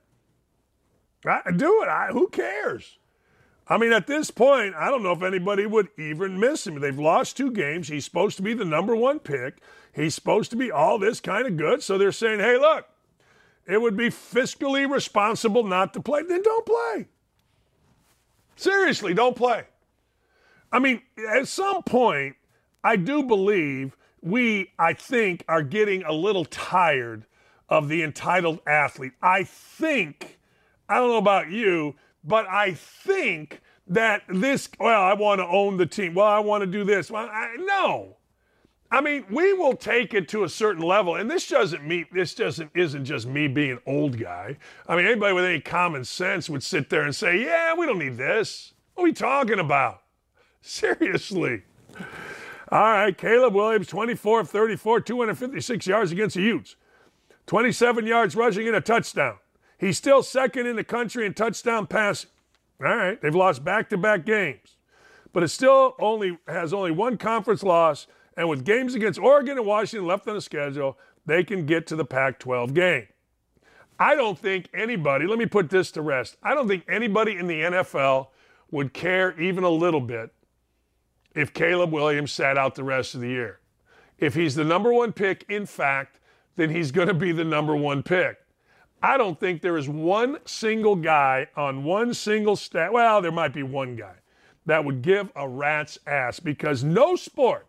I do it. I, who cares? I mean, at this point, I don't know if anybody would even miss him. They've lost two games. He's supposed to be the number one pick. He's supposed to be all this kind of good. So they're saying, hey, look, it would be fiscally responsible not to play. Then don't play. Seriously, don't play. I mean, at some point, I do believe we, I think, are getting a little tired of the entitled athlete. I think, I don't know about you, but I think that this, well, I want to own the team. Well, I want to do this. Well, I, no. I mean, we will take it to a certain level, and this doesn't mean this doesn't isn't just me being an old guy. I mean, anybody with any common sense would sit there and say, "Yeah, we don't need this. What are we talking about?" [laughs] Seriously. All right, Caleb Williams, 24 of 34, 256 yards against the Utes, 27 yards rushing and a touchdown. He's still second in the country in touchdown passing. All right, they've lost back-to-back games, but it still only has only one conference loss and with games against Oregon and Washington left on the schedule, they can get to the Pac 12 game. I don't think anybody, let me put this to rest. I don't think anybody in the NFL would care even a little bit if Caleb Williams sat out the rest of the year. If he's the number one pick, in fact, then he's going to be the number one pick. I don't think there is one single guy on one single stat. Well, there might be one guy that would give a rat's ass because no sport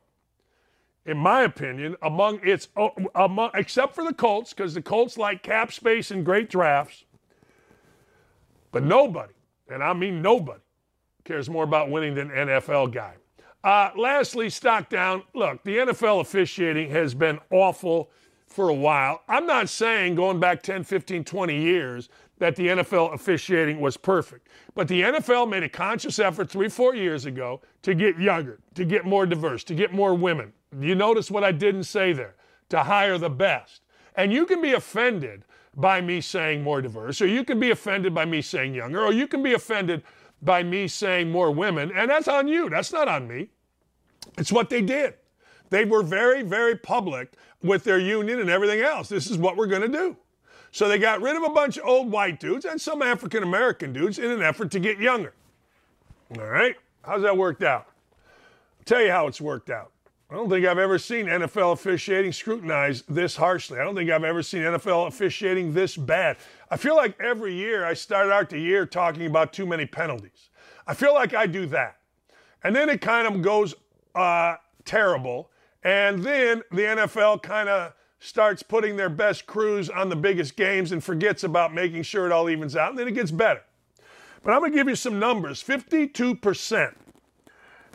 in my opinion, among its among, except for the Colts, because the Colts like cap space and great drafts. But nobody, and I mean nobody, cares more about winning than NFL guy. Uh, lastly, stock down. Look, the NFL officiating has been awful for a while. I'm not saying going back 10, 15, 20 years that the NFL officiating was perfect. But the NFL made a conscious effort three, four years ago to get younger, to get more diverse, to get more women. You notice what I didn't say there? To hire the best. And you can be offended by me saying more diverse, or you can be offended by me saying younger, or you can be offended by me saying more women, and that's on you. That's not on me. It's what they did. They were very, very public with their union and everything else. This is what we're going to do. So they got rid of a bunch of old white dudes and some African American dudes in an effort to get younger. All right? How's that worked out? I'll tell you how it's worked out. I don't think I've ever seen NFL officiating scrutinized this harshly. I don't think I've ever seen NFL officiating this bad. I feel like every year I start out the year talking about too many penalties. I feel like I do that. And then it kind of goes uh, terrible. And then the NFL kind of starts putting their best crews on the biggest games and forgets about making sure it all evens out, and then it gets better. But I'm going to give you some numbers 52%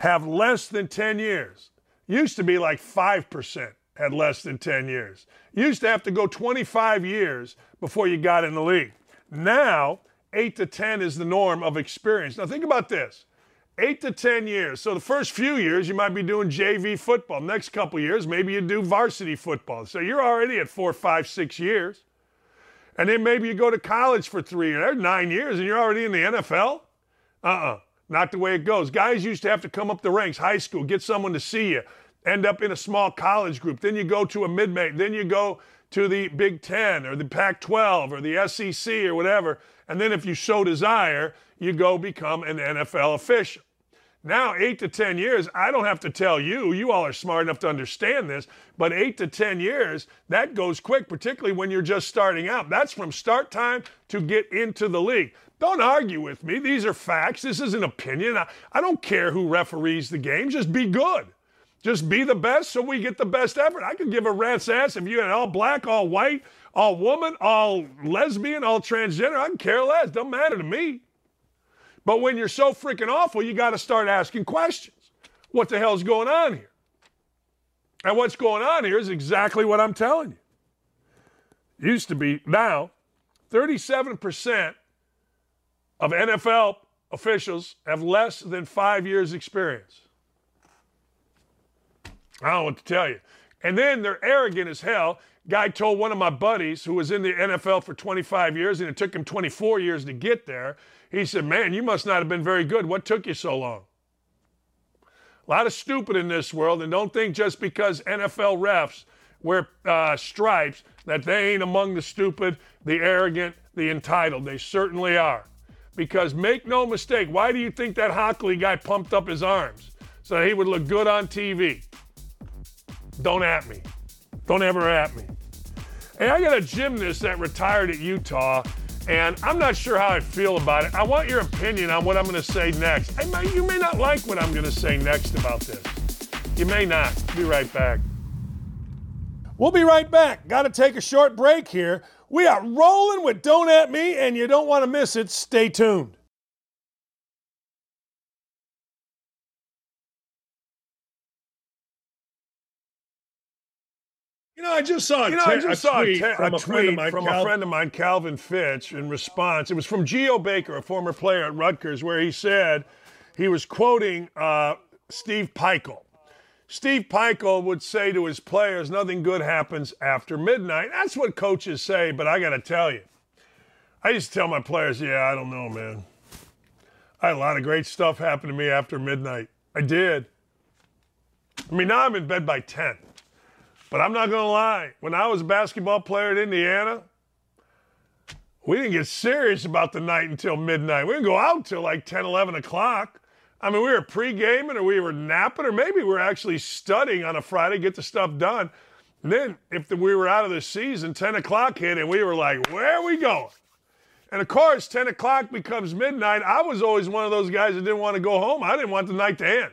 have less than 10 years. Used to be like 5% had less than 10 years. Used to have to go 25 years before you got in the league. Now, 8 to 10 is the norm of experience. Now, think about this eight to 10 years. So the first few years, you might be doing JV football. Next couple years, maybe you do varsity football. So you're already at four, five, six years. And then maybe you go to college for three years, nine years, and you're already in the NFL? Uh uh-uh, uh. Not the way it goes. Guys used to have to come up the ranks, high school, get someone to see you, end up in a small college group. Then you go to a mid major. Then you go to the Big Ten or the Pac 12 or the SEC or whatever. And then if you so desire, you go become an NFL official. Now, eight to 10 years, I don't have to tell you, you all are smart enough to understand this, but eight to 10 years, that goes quick, particularly when you're just starting out. That's from start time to get into the league. Don't argue with me. These are facts. This is an opinion. I, I don't care who referees the game. Just be good. Just be the best so we get the best effort. I could give a rat's ass if you had all black, all white, all woman, all lesbian, all transgender. I can care less. Doesn't matter to me. But when you're so freaking awful, you got to start asking questions. What the hell's going on here? And what's going on here is exactly what I'm telling you. Used to be now 37% of NFL officials have less than five years' experience. I don't know what to tell you. And then they're arrogant as hell. Guy told one of my buddies who was in the NFL for 25 years and it took him 24 years to get there. He said, Man, you must not have been very good. What took you so long? A lot of stupid in this world, and don't think just because NFL refs wear uh, stripes that they ain't among the stupid, the arrogant, the entitled. They certainly are. Because make no mistake, why do you think that Hockley guy pumped up his arms? So he would look good on TV. Don't at me. Don't ever at me. Hey, I got a gymnast that retired at Utah and I'm not sure how I feel about it. I want your opinion on what I'm going to say next. You may not like what I'm going to say next about this. You may not. Be right back. We'll be right back. Got to take a short break here. We are rolling with Don't At Me, and you don't want to miss it. Stay tuned. You know, I just saw. You know, I just saw tweet, a, from, a, tweet mine, from Cal- a friend of mine, Calvin Fitch, in response. It was from Geo Baker, a former player at Rutgers, where he said he was quoting uh, Steve Pikiell. Steve Pikiell would say to his players, "Nothing good happens after midnight." That's what coaches say, but I got to tell you, I used to tell my players, "Yeah, I don't know, man. I had a lot of great stuff happen to me after midnight. I did. I mean, now I'm in bed by 10. But I'm not going to lie. When I was a basketball player at Indiana, we didn't get serious about the night until midnight. We didn't go out until like 10, 11 o'clock. I mean, we were pre-gaming or we were napping or maybe we were actually studying on a Friday, get the stuff done. And then if the, we were out of the season, 10 o'clock hit and we were like, where are we going? And of course, 10 o'clock becomes midnight. I was always one of those guys that didn't want to go home. I didn't want the night to end.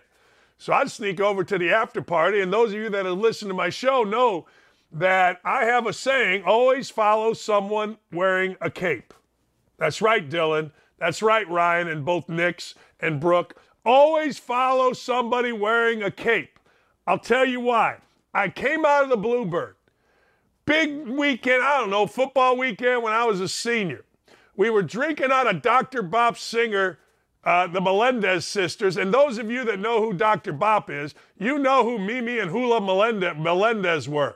So I'd sneak over to the after party. And those of you that have listened to my show know that I have a saying always follow someone wearing a cape. That's right, Dylan. That's right, Ryan, and both Nix and Brooke. Always follow somebody wearing a cape. I'll tell you why. I came out of the Bluebird. Big weekend, I don't know, football weekend when I was a senior. We were drinking out of Dr. Bop Singer, uh, the Melendez sisters. And those of you that know who Dr. Bop is, you know who Mimi and Hula Melendez were.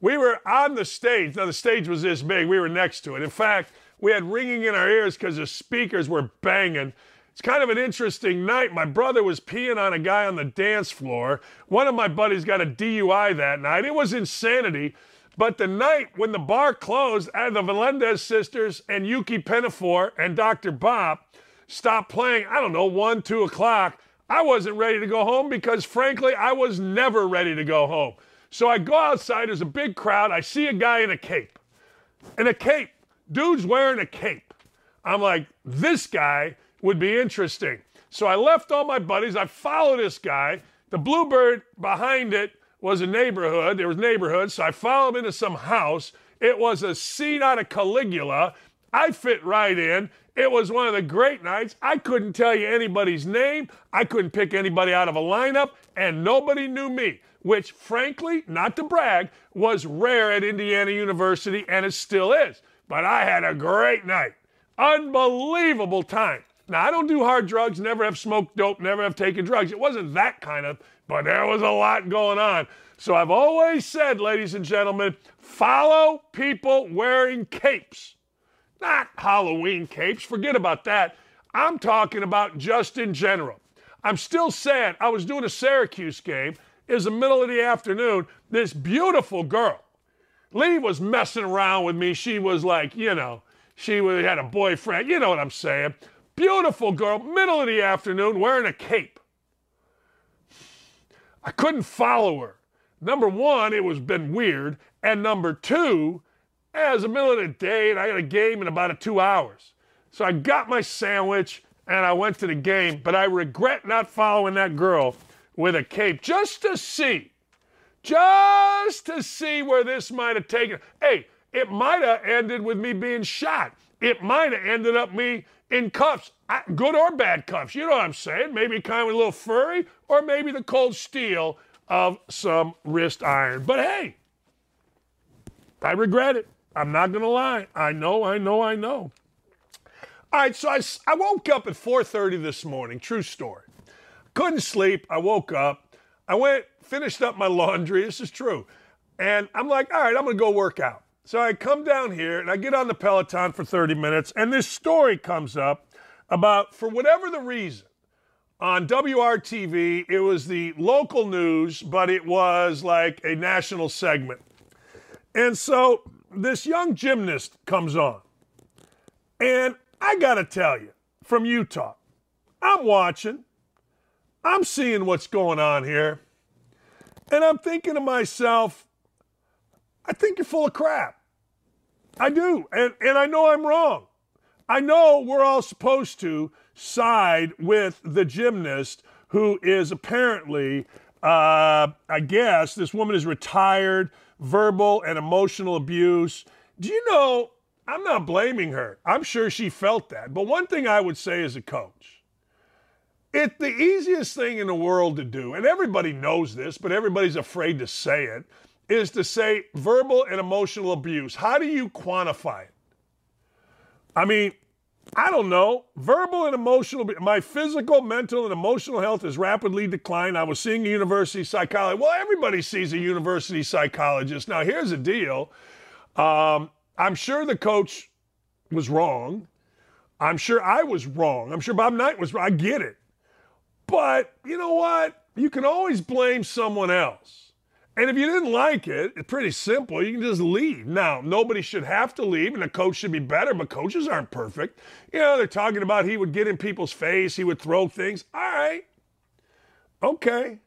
We were on the stage. Now, the stage was this big. We were next to it. In fact, we had ringing in our ears because the speakers were banging. It's kind of an interesting night. My brother was peeing on a guy on the dance floor. One of my buddies got a DUI that night. It was insanity. But the night when the bar closed, and the Melendez sisters and Yuki Penafor and Dr. Bop stopped playing, I don't know, one, two o'clock, I wasn't ready to go home because, frankly, I was never ready to go home. So I go outside, there's a big crowd. I see a guy in a cape. In a cape. Dude's wearing a cape. I'm like, this guy would be interesting. So I left all my buddies. I followed this guy. The Bluebird behind it was a neighborhood. There was neighborhoods. So I followed him into some house. It was a scene out of Caligula. I fit right in. It was one of the great nights. I couldn't tell you anybody's name. I couldn't pick anybody out of a lineup, and nobody knew me, which, frankly, not to brag, was rare at Indiana University, and it still is. But I had a great night. Unbelievable time. Now, I don't do hard drugs, never have smoked dope, never have taken drugs. It wasn't that kind of, but there was a lot going on. So I've always said, ladies and gentlemen, follow people wearing capes. Not Halloween capes, forget about that. I'm talking about just in general. I'm still sad. I was doing a Syracuse game. It was the middle of the afternoon. This beautiful girl Lee was messing around with me. She was like, you know, she had a boyfriend. You know what I'm saying? Beautiful girl, middle of the afternoon, wearing a cape. I couldn't follow her. Number one, it was been weird. And number two, eh, it was the middle of the day and I got a game in about two hours. So I got my sandwich and I went to the game, but I regret not following that girl with a cape just to see just to see where this might have taken. Hey, it might have ended with me being shot. It might have ended up me in cuffs, good or bad cuffs. You know what I'm saying? Maybe kind of a little furry, or maybe the cold steel of some wrist iron. But hey, I regret it. I'm not going to lie. I know, I know, I know. All right, so I, I woke up at 4:30 this morning. True story. Couldn't sleep. I woke up. I went finished up my laundry. This is true. And I'm like, all right, I'm going to go work out. So I come down here and I get on the Peloton for 30 minutes, and this story comes up about, for whatever the reason, on WRTV, it was the local news, but it was like a national segment. And so this young gymnast comes on. And I got to tell you, from Utah, I'm watching, I'm seeing what's going on here. And I'm thinking to myself, I think you're full of crap. I do. And, and I know I'm wrong. I know we're all supposed to side with the gymnast who is apparently, uh, I guess, this woman is retired, verbal and emotional abuse. Do you know, I'm not blaming her. I'm sure she felt that. But one thing I would say as a coach it's the easiest thing in the world to do, and everybody knows this, but everybody's afraid to say it, is to say verbal and emotional abuse. How do you quantify it? I mean, I don't know. Verbal and emotional, my physical, mental, and emotional health has rapidly declined. I was seeing a university psychologist. Well, everybody sees a university psychologist. Now, here's the deal um, I'm sure the coach was wrong. I'm sure I was wrong. I'm sure Bob Knight was wrong. I get it. But you know what? You can always blame someone else. And if you didn't like it, it's pretty simple. You can just leave. Now, nobody should have to leave, and the coach should be better, but coaches aren't perfect. You know, they're talking about he would get in people's face, he would throw things. All right. Okay.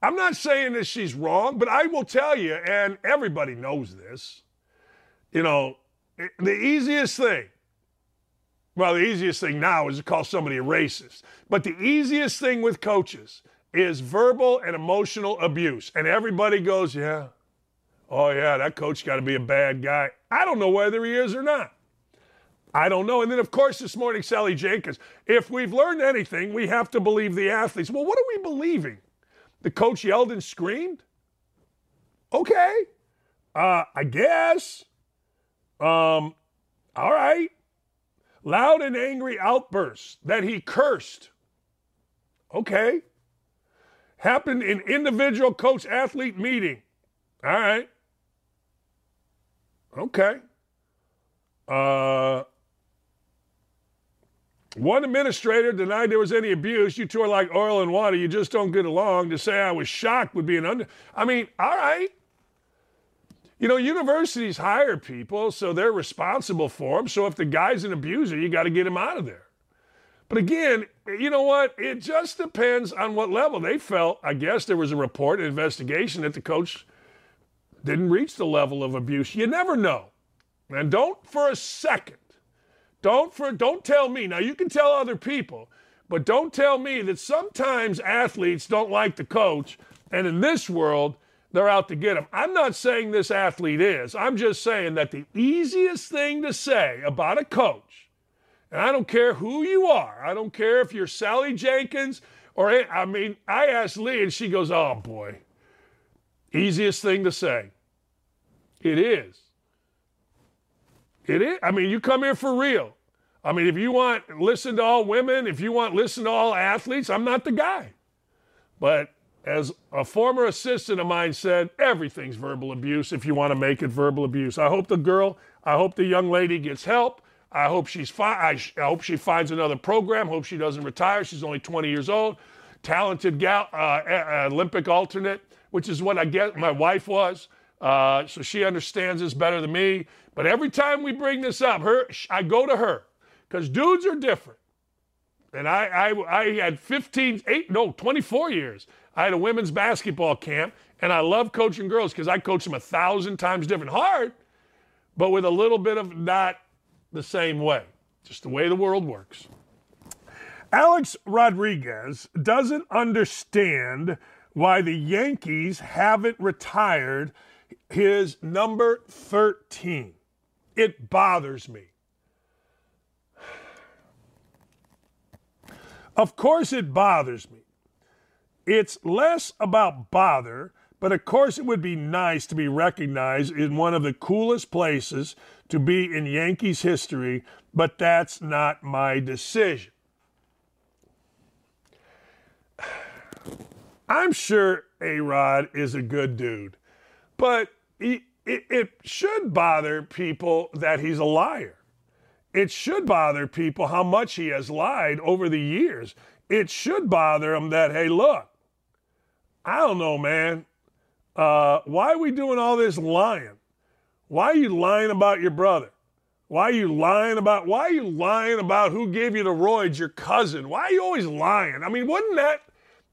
I'm not saying that she's wrong, but I will tell you, and everybody knows this, you know, the easiest thing well, the easiest thing now is to call somebody a racist. But the easiest thing with coaches is verbal and emotional abuse. And everybody goes, yeah, oh, yeah, that coach got to be a bad guy. I don't know whether he is or not. I don't know. And then, of course, this morning, Sally Jenkins, if we've learned anything, we have to believe the athletes. Well, what are we believing? The coach yelled and screamed? Okay. Uh, I guess. Um, all right. Loud and angry outbursts that he cursed. Okay. Happened in individual coach athlete meeting. All right. Okay. Uh, one administrator denied there was any abuse. You two are like oil and water. You just don't get along. To say I was shocked would be an under. I mean, all right. You know, universities hire people, so they're responsible for them. So if the guy's an abuser, you got to get him out of there. But again, you know what? It just depends on what level. They felt, I guess there was a report, an investigation that the coach didn't reach the level of abuse. You never know. And don't for a second don't for don't tell me. Now you can tell other people, but don't tell me that sometimes athletes don't like the coach and in this world they're out to get him. I'm not saying this athlete is. I'm just saying that the easiest thing to say about a coach, and I don't care who you are, I don't care if you're Sally Jenkins or I mean, I asked Lee and she goes, "Oh boy." Easiest thing to say. It is. It is. I mean, you come here for real. I mean, if you want listen to all women, if you want listen to all athletes, I'm not the guy. But as a former assistant of mine said, everything's verbal abuse if you want to make it verbal abuse. I hope the girl, I hope the young lady gets help. I hope she's fine. I, I, hope she finds another program. Hope she doesn't retire. She's only 20 years old. Talented gal, uh, Olympic alternate, which is what I get. My wife was. Uh, so she understands this better than me. But every time we bring this up, her, I go to her because dudes are different. And I, I, I had 15, 8, no, 24 years. I had a women's basketball camp, and I love coaching girls because I coach them a thousand times different. Hard, but with a little bit of not the same way. Just the way the world works. Alex Rodriguez doesn't understand why the Yankees haven't retired his number 13. It bothers me. Of course, it bothers me. It's less about bother, but of course, it would be nice to be recognized in one of the coolest places to be in Yankees history, but that's not my decision. [sighs] I'm sure A Rod is a good dude, but he, it, it should bother people that he's a liar. It should bother people how much he has lied over the years. It should bother them that, hey, look, I don't know, man. Uh, why are we doing all this lying? Why are you lying about your brother? Why are you lying about why are you lying about who gave you the roids, your cousin? Why are you always lying? I mean, wouldn't that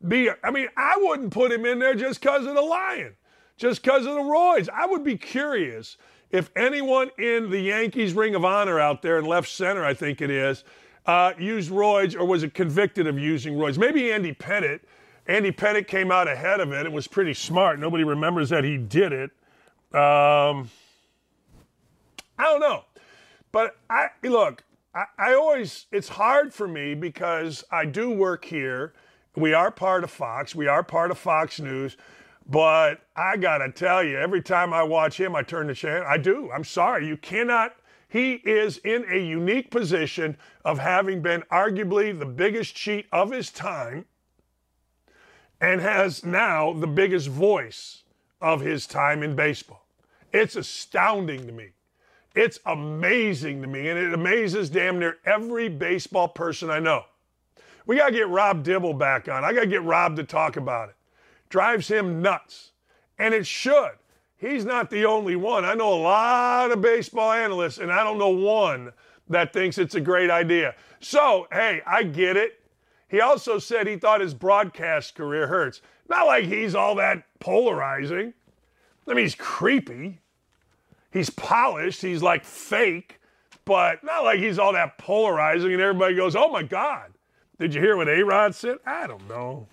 be I mean, I wouldn't put him in there just because of the lying just because of the roids. I would be curious if anyone in the Yankees Ring of Honor out there in left center, I think it is, uh, used roids or was it convicted of using roids. Maybe Andy Pettitte. Andy Pettitte came out ahead of it. It was pretty smart. Nobody remembers that he did it. Um, I don't know. But I look, I, I always, it's hard for me because I do work here. We are part of Fox. We are part of Fox News. But I got to tell you, every time I watch him, I turn the channel. I do. I'm sorry. You cannot. He is in a unique position of having been arguably the biggest cheat of his time and has now the biggest voice of his time in baseball. It's astounding to me. It's amazing to me, and it amazes damn near every baseball person I know. We got to get Rob Dibble back on. I got to get Rob to talk about it drives him nuts. And it should. He's not the only one. I know a lot of baseball analysts, and I don't know one that thinks it's a great idea. So, hey, I get it. He also said he thought his broadcast career hurts. Not like he's all that polarizing. I mean, he's creepy. He's polished. He's like fake, but not like he's all that polarizing and everybody goes, oh my God. Did you hear what A Rod said? I don't know.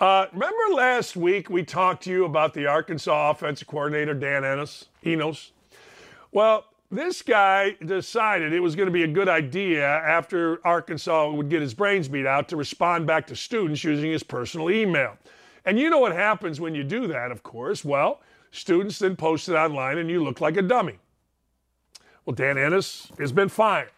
Uh, remember last week we talked to you about the Arkansas offensive coordinator, Dan Ennis, Enos? Well, this guy decided it was going to be a good idea after Arkansas would get his brains beat out to respond back to students using his personal email. And you know what happens when you do that, of course? Well, students then post it online and you look like a dummy. Well, Dan Ennis has been fired.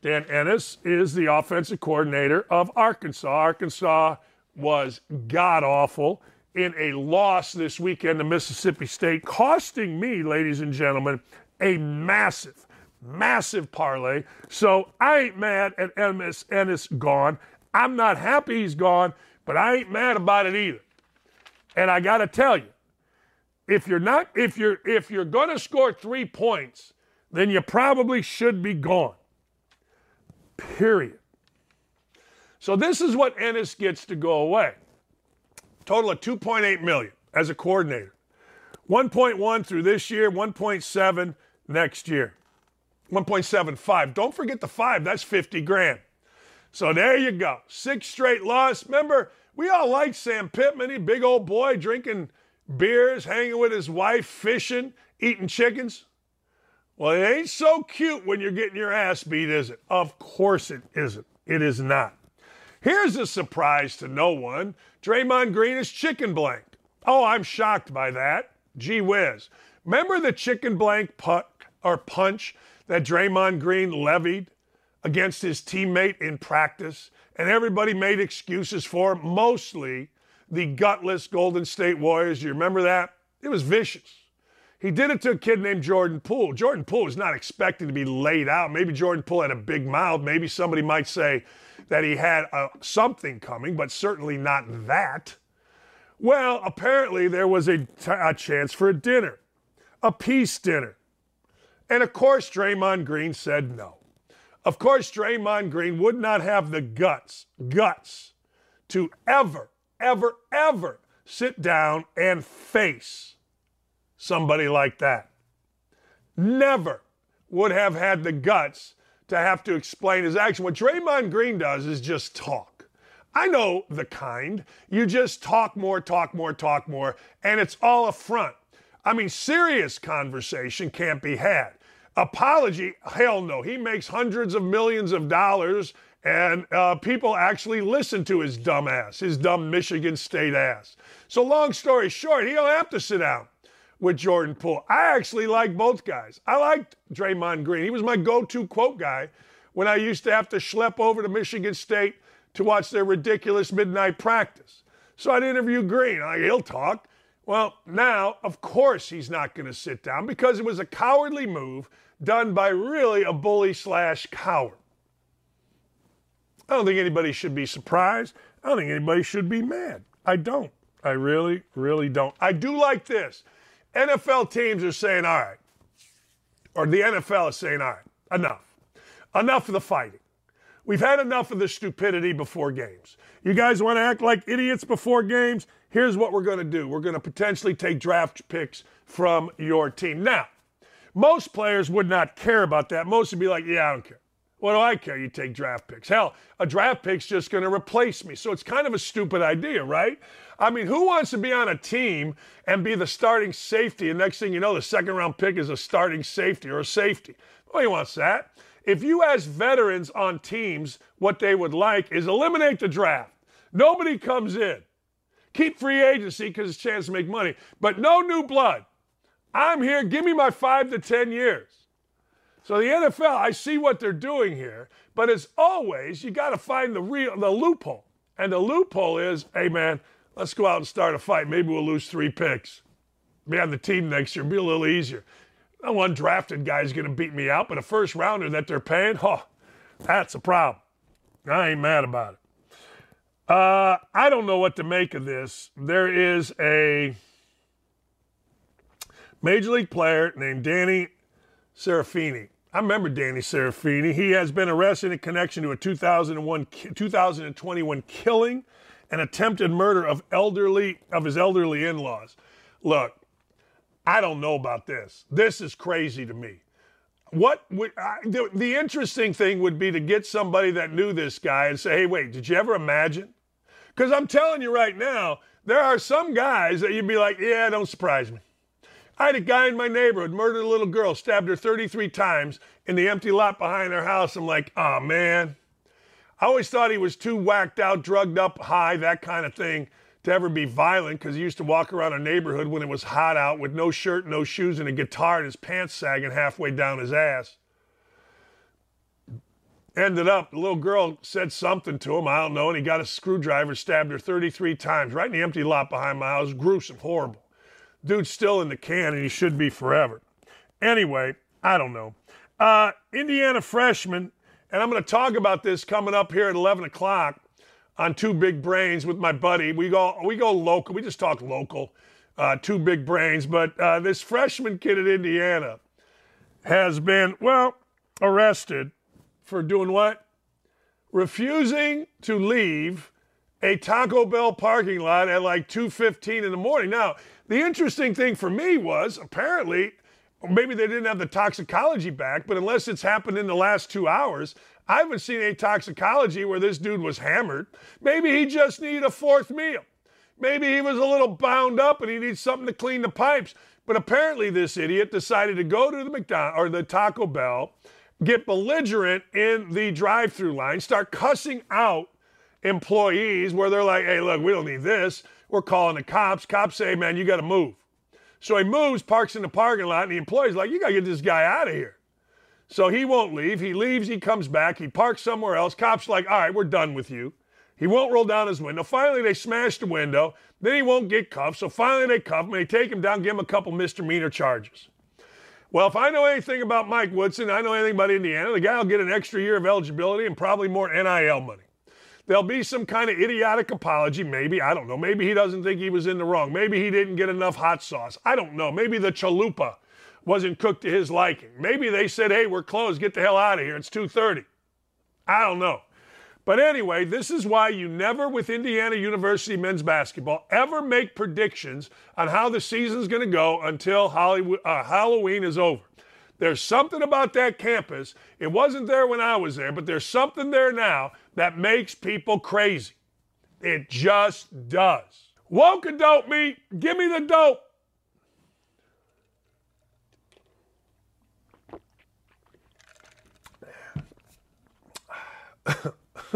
Dan Ennis is the offensive coordinator of Arkansas. Arkansas was god awful in a loss this weekend to Mississippi State, costing me, ladies and gentlemen, a massive, massive parlay. So I ain't mad at Ennis, Ennis gone. I'm not happy he's gone, but I ain't mad about it either. And I got to tell you, if you're not, if you're, if you're to score three points, then you probably should be gone. Period. So this is what Ennis gets to go away. Total of 2.8 million as a coordinator. 1.1 through this year, 1.7 next year. 1.75. Don't forget the five, that's 50 grand. So there you go. Six straight loss. Remember, we all like Sam Pittman, he big old boy drinking beers, hanging with his wife, fishing, eating chickens. Well, it ain't so cute when you're getting your ass beat, is it? Of course it isn't. It is not. Here's a surprise to no one Draymond Green is chicken blank. Oh, I'm shocked by that. Gee whiz. Remember the chicken blank puck or punch that Draymond Green levied against his teammate in practice? And everybody made excuses for mostly the gutless Golden State Warriors. You remember that? It was vicious. He did it to a kid named Jordan Poole. Jordan Poole was not expecting to be laid out. Maybe Jordan Poole had a big mouth. Maybe somebody might say that he had uh, something coming, but certainly not that. Well, apparently there was a, t- a chance for a dinner, a peace dinner. And of course, Draymond Green said no. Of course, Draymond Green would not have the guts, guts, to ever, ever, ever sit down and face somebody like that. Never would have had the guts to have to explain his action. What Draymond Green does is just talk. I know the kind. You just talk more, talk more, talk more, and it's all a front. I mean, serious conversation can't be had. Apology, hell no. He makes hundreds of millions of dollars, and uh, people actually listen to his dumb ass, his dumb Michigan State ass. So, long story short, he don't have to sit down with Jordan Poole. I actually like both guys. I liked Draymond Green. He was my go to quote guy when I used to have to schlep over to Michigan State to watch their ridiculous midnight practice. So I'd interview Green. Like, he'll talk. Well, now, of course, he's not going to sit down because it was a cowardly move done by really a bully slash coward. I don't think anybody should be surprised. I don't think anybody should be mad. I don't. I really, really don't. I do like this. NFL teams are saying, all right, or the NFL is saying, all right, enough. Enough of the fighting. We've had enough of the stupidity before games. You guys want to act like idiots before games? Here's what we're going to do we're going to potentially take draft picks from your team. Now, most players would not care about that. Most would be like, yeah, I don't care. What do I care? You take draft picks. Hell, a draft pick's just going to replace me. So it's kind of a stupid idea, right? I mean, who wants to be on a team and be the starting safety? And next thing you know, the second round pick is a starting safety or a safety. Nobody wants that. If you ask veterans on teams what they would like is eliminate the draft. Nobody comes in. Keep free agency because it's a chance to make money, but no new blood. I'm here. Give me my five to 10 years. So the NFL, I see what they're doing here, but as always, you got to find the real the loophole. And the loophole is, hey man, let's go out and start a fight. Maybe we'll lose three picks. Be on the team next year, be a little easier. No one drafted guy is going to beat me out, but a first rounder that they're paying, huh, that's a problem. I ain't mad about it. Uh, I don't know what to make of this. There is a major league player named Danny Serafini. I remember Danny Serafini. He has been arrested in connection to a 2001, 2021 killing and attempted murder of elderly of his elderly in-laws. Look, I don't know about this. This is crazy to me. What would I, the, the interesting thing would be to get somebody that knew this guy and say, "Hey, wait, did you ever imagine Because I'm telling you right now, there are some guys that you'd be like, yeah, don't surprise me. I had a guy in my neighborhood murdered a little girl, stabbed her 33 times in the empty lot behind their house. I'm like, oh man. I always thought he was too whacked out, drugged up, high, that kind of thing to ever be violent because he used to walk around a neighborhood when it was hot out with no shirt, no shoes, and a guitar and his pants sagging halfway down his ass. Ended up, the little girl said something to him, I don't know, and he got a screwdriver, stabbed her 33 times right in the empty lot behind my house. Gruesome, horrible. Dude's still in the can and he should be forever. Anyway, I don't know. Uh, Indiana freshman, and I'm going to talk about this coming up here at 11 o'clock on Two Big Brains with my buddy. We go we go local. We just talk local. Uh, two big brains, but uh, this freshman kid at Indiana has been well arrested for doing what? Refusing to leave a Taco Bell parking lot at like 2:15 in the morning. Now, the interesting thing for me was apparently maybe they didn't have the toxicology back, but unless it's happened in the last 2 hours, I haven't seen a toxicology where this dude was hammered. Maybe he just needed a fourth meal. Maybe he was a little bound up and he needs something to clean the pipes. But apparently, this idiot decided to go to the McDonald's or the Taco Bell, get belligerent in the drive-through line, start cussing out employees where they're like, "Hey, look, we don't need this. We're calling the cops." Cops say, "Man, you got to move." So he moves, parks in the parking lot, and the employee's like, "You got to get this guy out of here." So he won't leave. He leaves, he comes back, he parks somewhere else. Cops like, all right, we're done with you. He won't roll down his window. Finally, they smash the window. Then he won't get cuffed. So finally, they cuff him. They take him down, give him a couple misdemeanor charges. Well, if I know anything about Mike Woodson, I know anything about Indiana, the guy will get an extra year of eligibility and probably more NIL money. There'll be some kind of idiotic apology, maybe. I don't know. Maybe he doesn't think he was in the wrong. Maybe he didn't get enough hot sauce. I don't know. Maybe the chalupa wasn't cooked to his liking. Maybe they said, "Hey, we're closed. Get the hell out of here. It's 2:30." I don't know. But anyway, this is why you never with Indiana University men's basketball ever make predictions on how the season's going to go until Hollywood, uh, Halloween is over. There's something about that campus. It wasn't there when I was there, but there's something there now that makes people crazy. It just does. Woke dope me. Give me the dope. [laughs]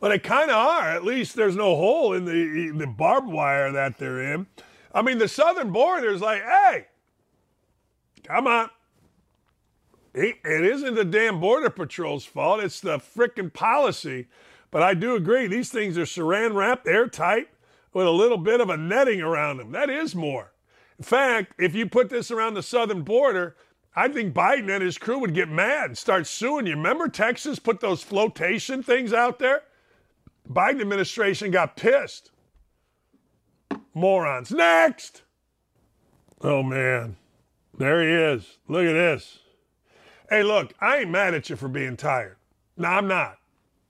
but they kind of are. At least there's no hole in the the barbed wire that they're in. I mean, the southern border is like, hey, come on. It isn't the damn border patrol's fault. It's the freaking policy. But I do agree, these things are saran wrapped, airtight, with a little bit of a netting around them. That is more. In fact, if you put this around the southern border, I think Biden and his crew would get mad and start suing you. Remember Texas put those flotation things out there? Biden administration got pissed. Morons. Next. Oh man. There he is. Look at this. Hey, look, I ain't mad at you for being tired. No, I'm not.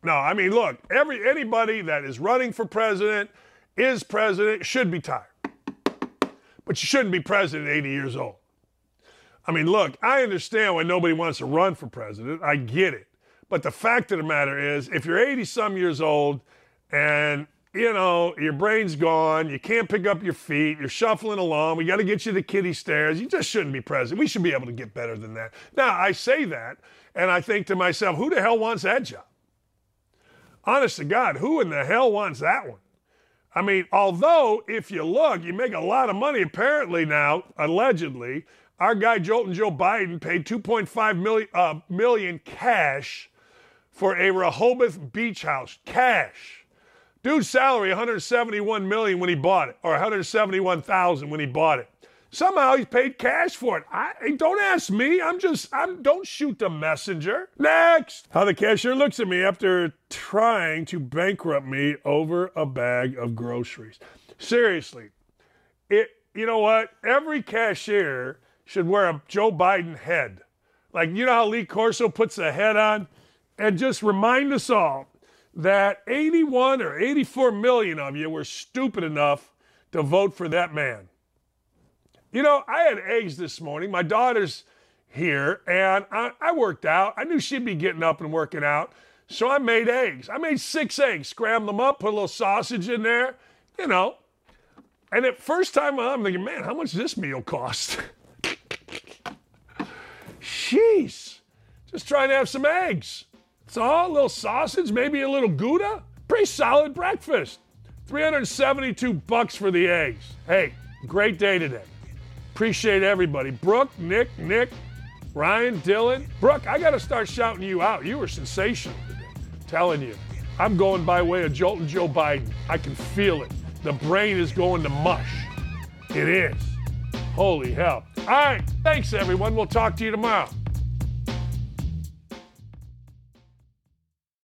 No, I mean, look, every anybody that is running for president, is president, should be tired. But you shouldn't be president at 80 years old. I mean, look, I understand why nobody wants to run for president. I get it. But the fact of the matter is, if you're 80 some years old and you know, your brain's gone, you can't pick up your feet, you're shuffling along, we got to get you the kitty stairs, you just shouldn't be president. We should be able to get better than that. Now, I say that, and I think to myself, who the hell wants that job? Honest to God, who in the hell wants that one? I mean, although if you look, you make a lot of money apparently now, allegedly, our guy Jolton Joe Biden paid 2.5 million, uh, million cash for a Rehoboth beach house. Cash. Dude's salary 171 million when he bought it, or 171,000 when he bought it. Somehow he's paid cash for it. I don't ask me. I'm just I'm don't shoot the messenger. Next. How the cashier looks at me after trying to bankrupt me over a bag of groceries. Seriously. It you know what? Every cashier should wear a Joe Biden head. Like, you know how Lee Corso puts a head on? And just remind us all that 81 or 84 million of you were stupid enough to vote for that man. You know, I had eggs this morning. My daughter's here, and I, I, worked out. I knew she'd be getting up and working out. So I made eggs. I made six eggs, scrambled them up, put a little sausage in there, you know. And at first time I'm thinking, man, how much does this meal cost? [laughs] Sheesh, Just trying to have some eggs. All a little sausage, maybe a little Gouda. Pretty solid breakfast. 372 bucks for the eggs. Hey, great day today. Appreciate everybody. Brooke, Nick, Nick, Ryan, Dylan. Brooke, I got to start shouting you out. You were sensational today. Telling you. I'm going by way of Jolton Joe Biden. I can feel it. The brain is going to mush. It is. Holy hell. All right. Thanks, everyone. We'll talk to you tomorrow.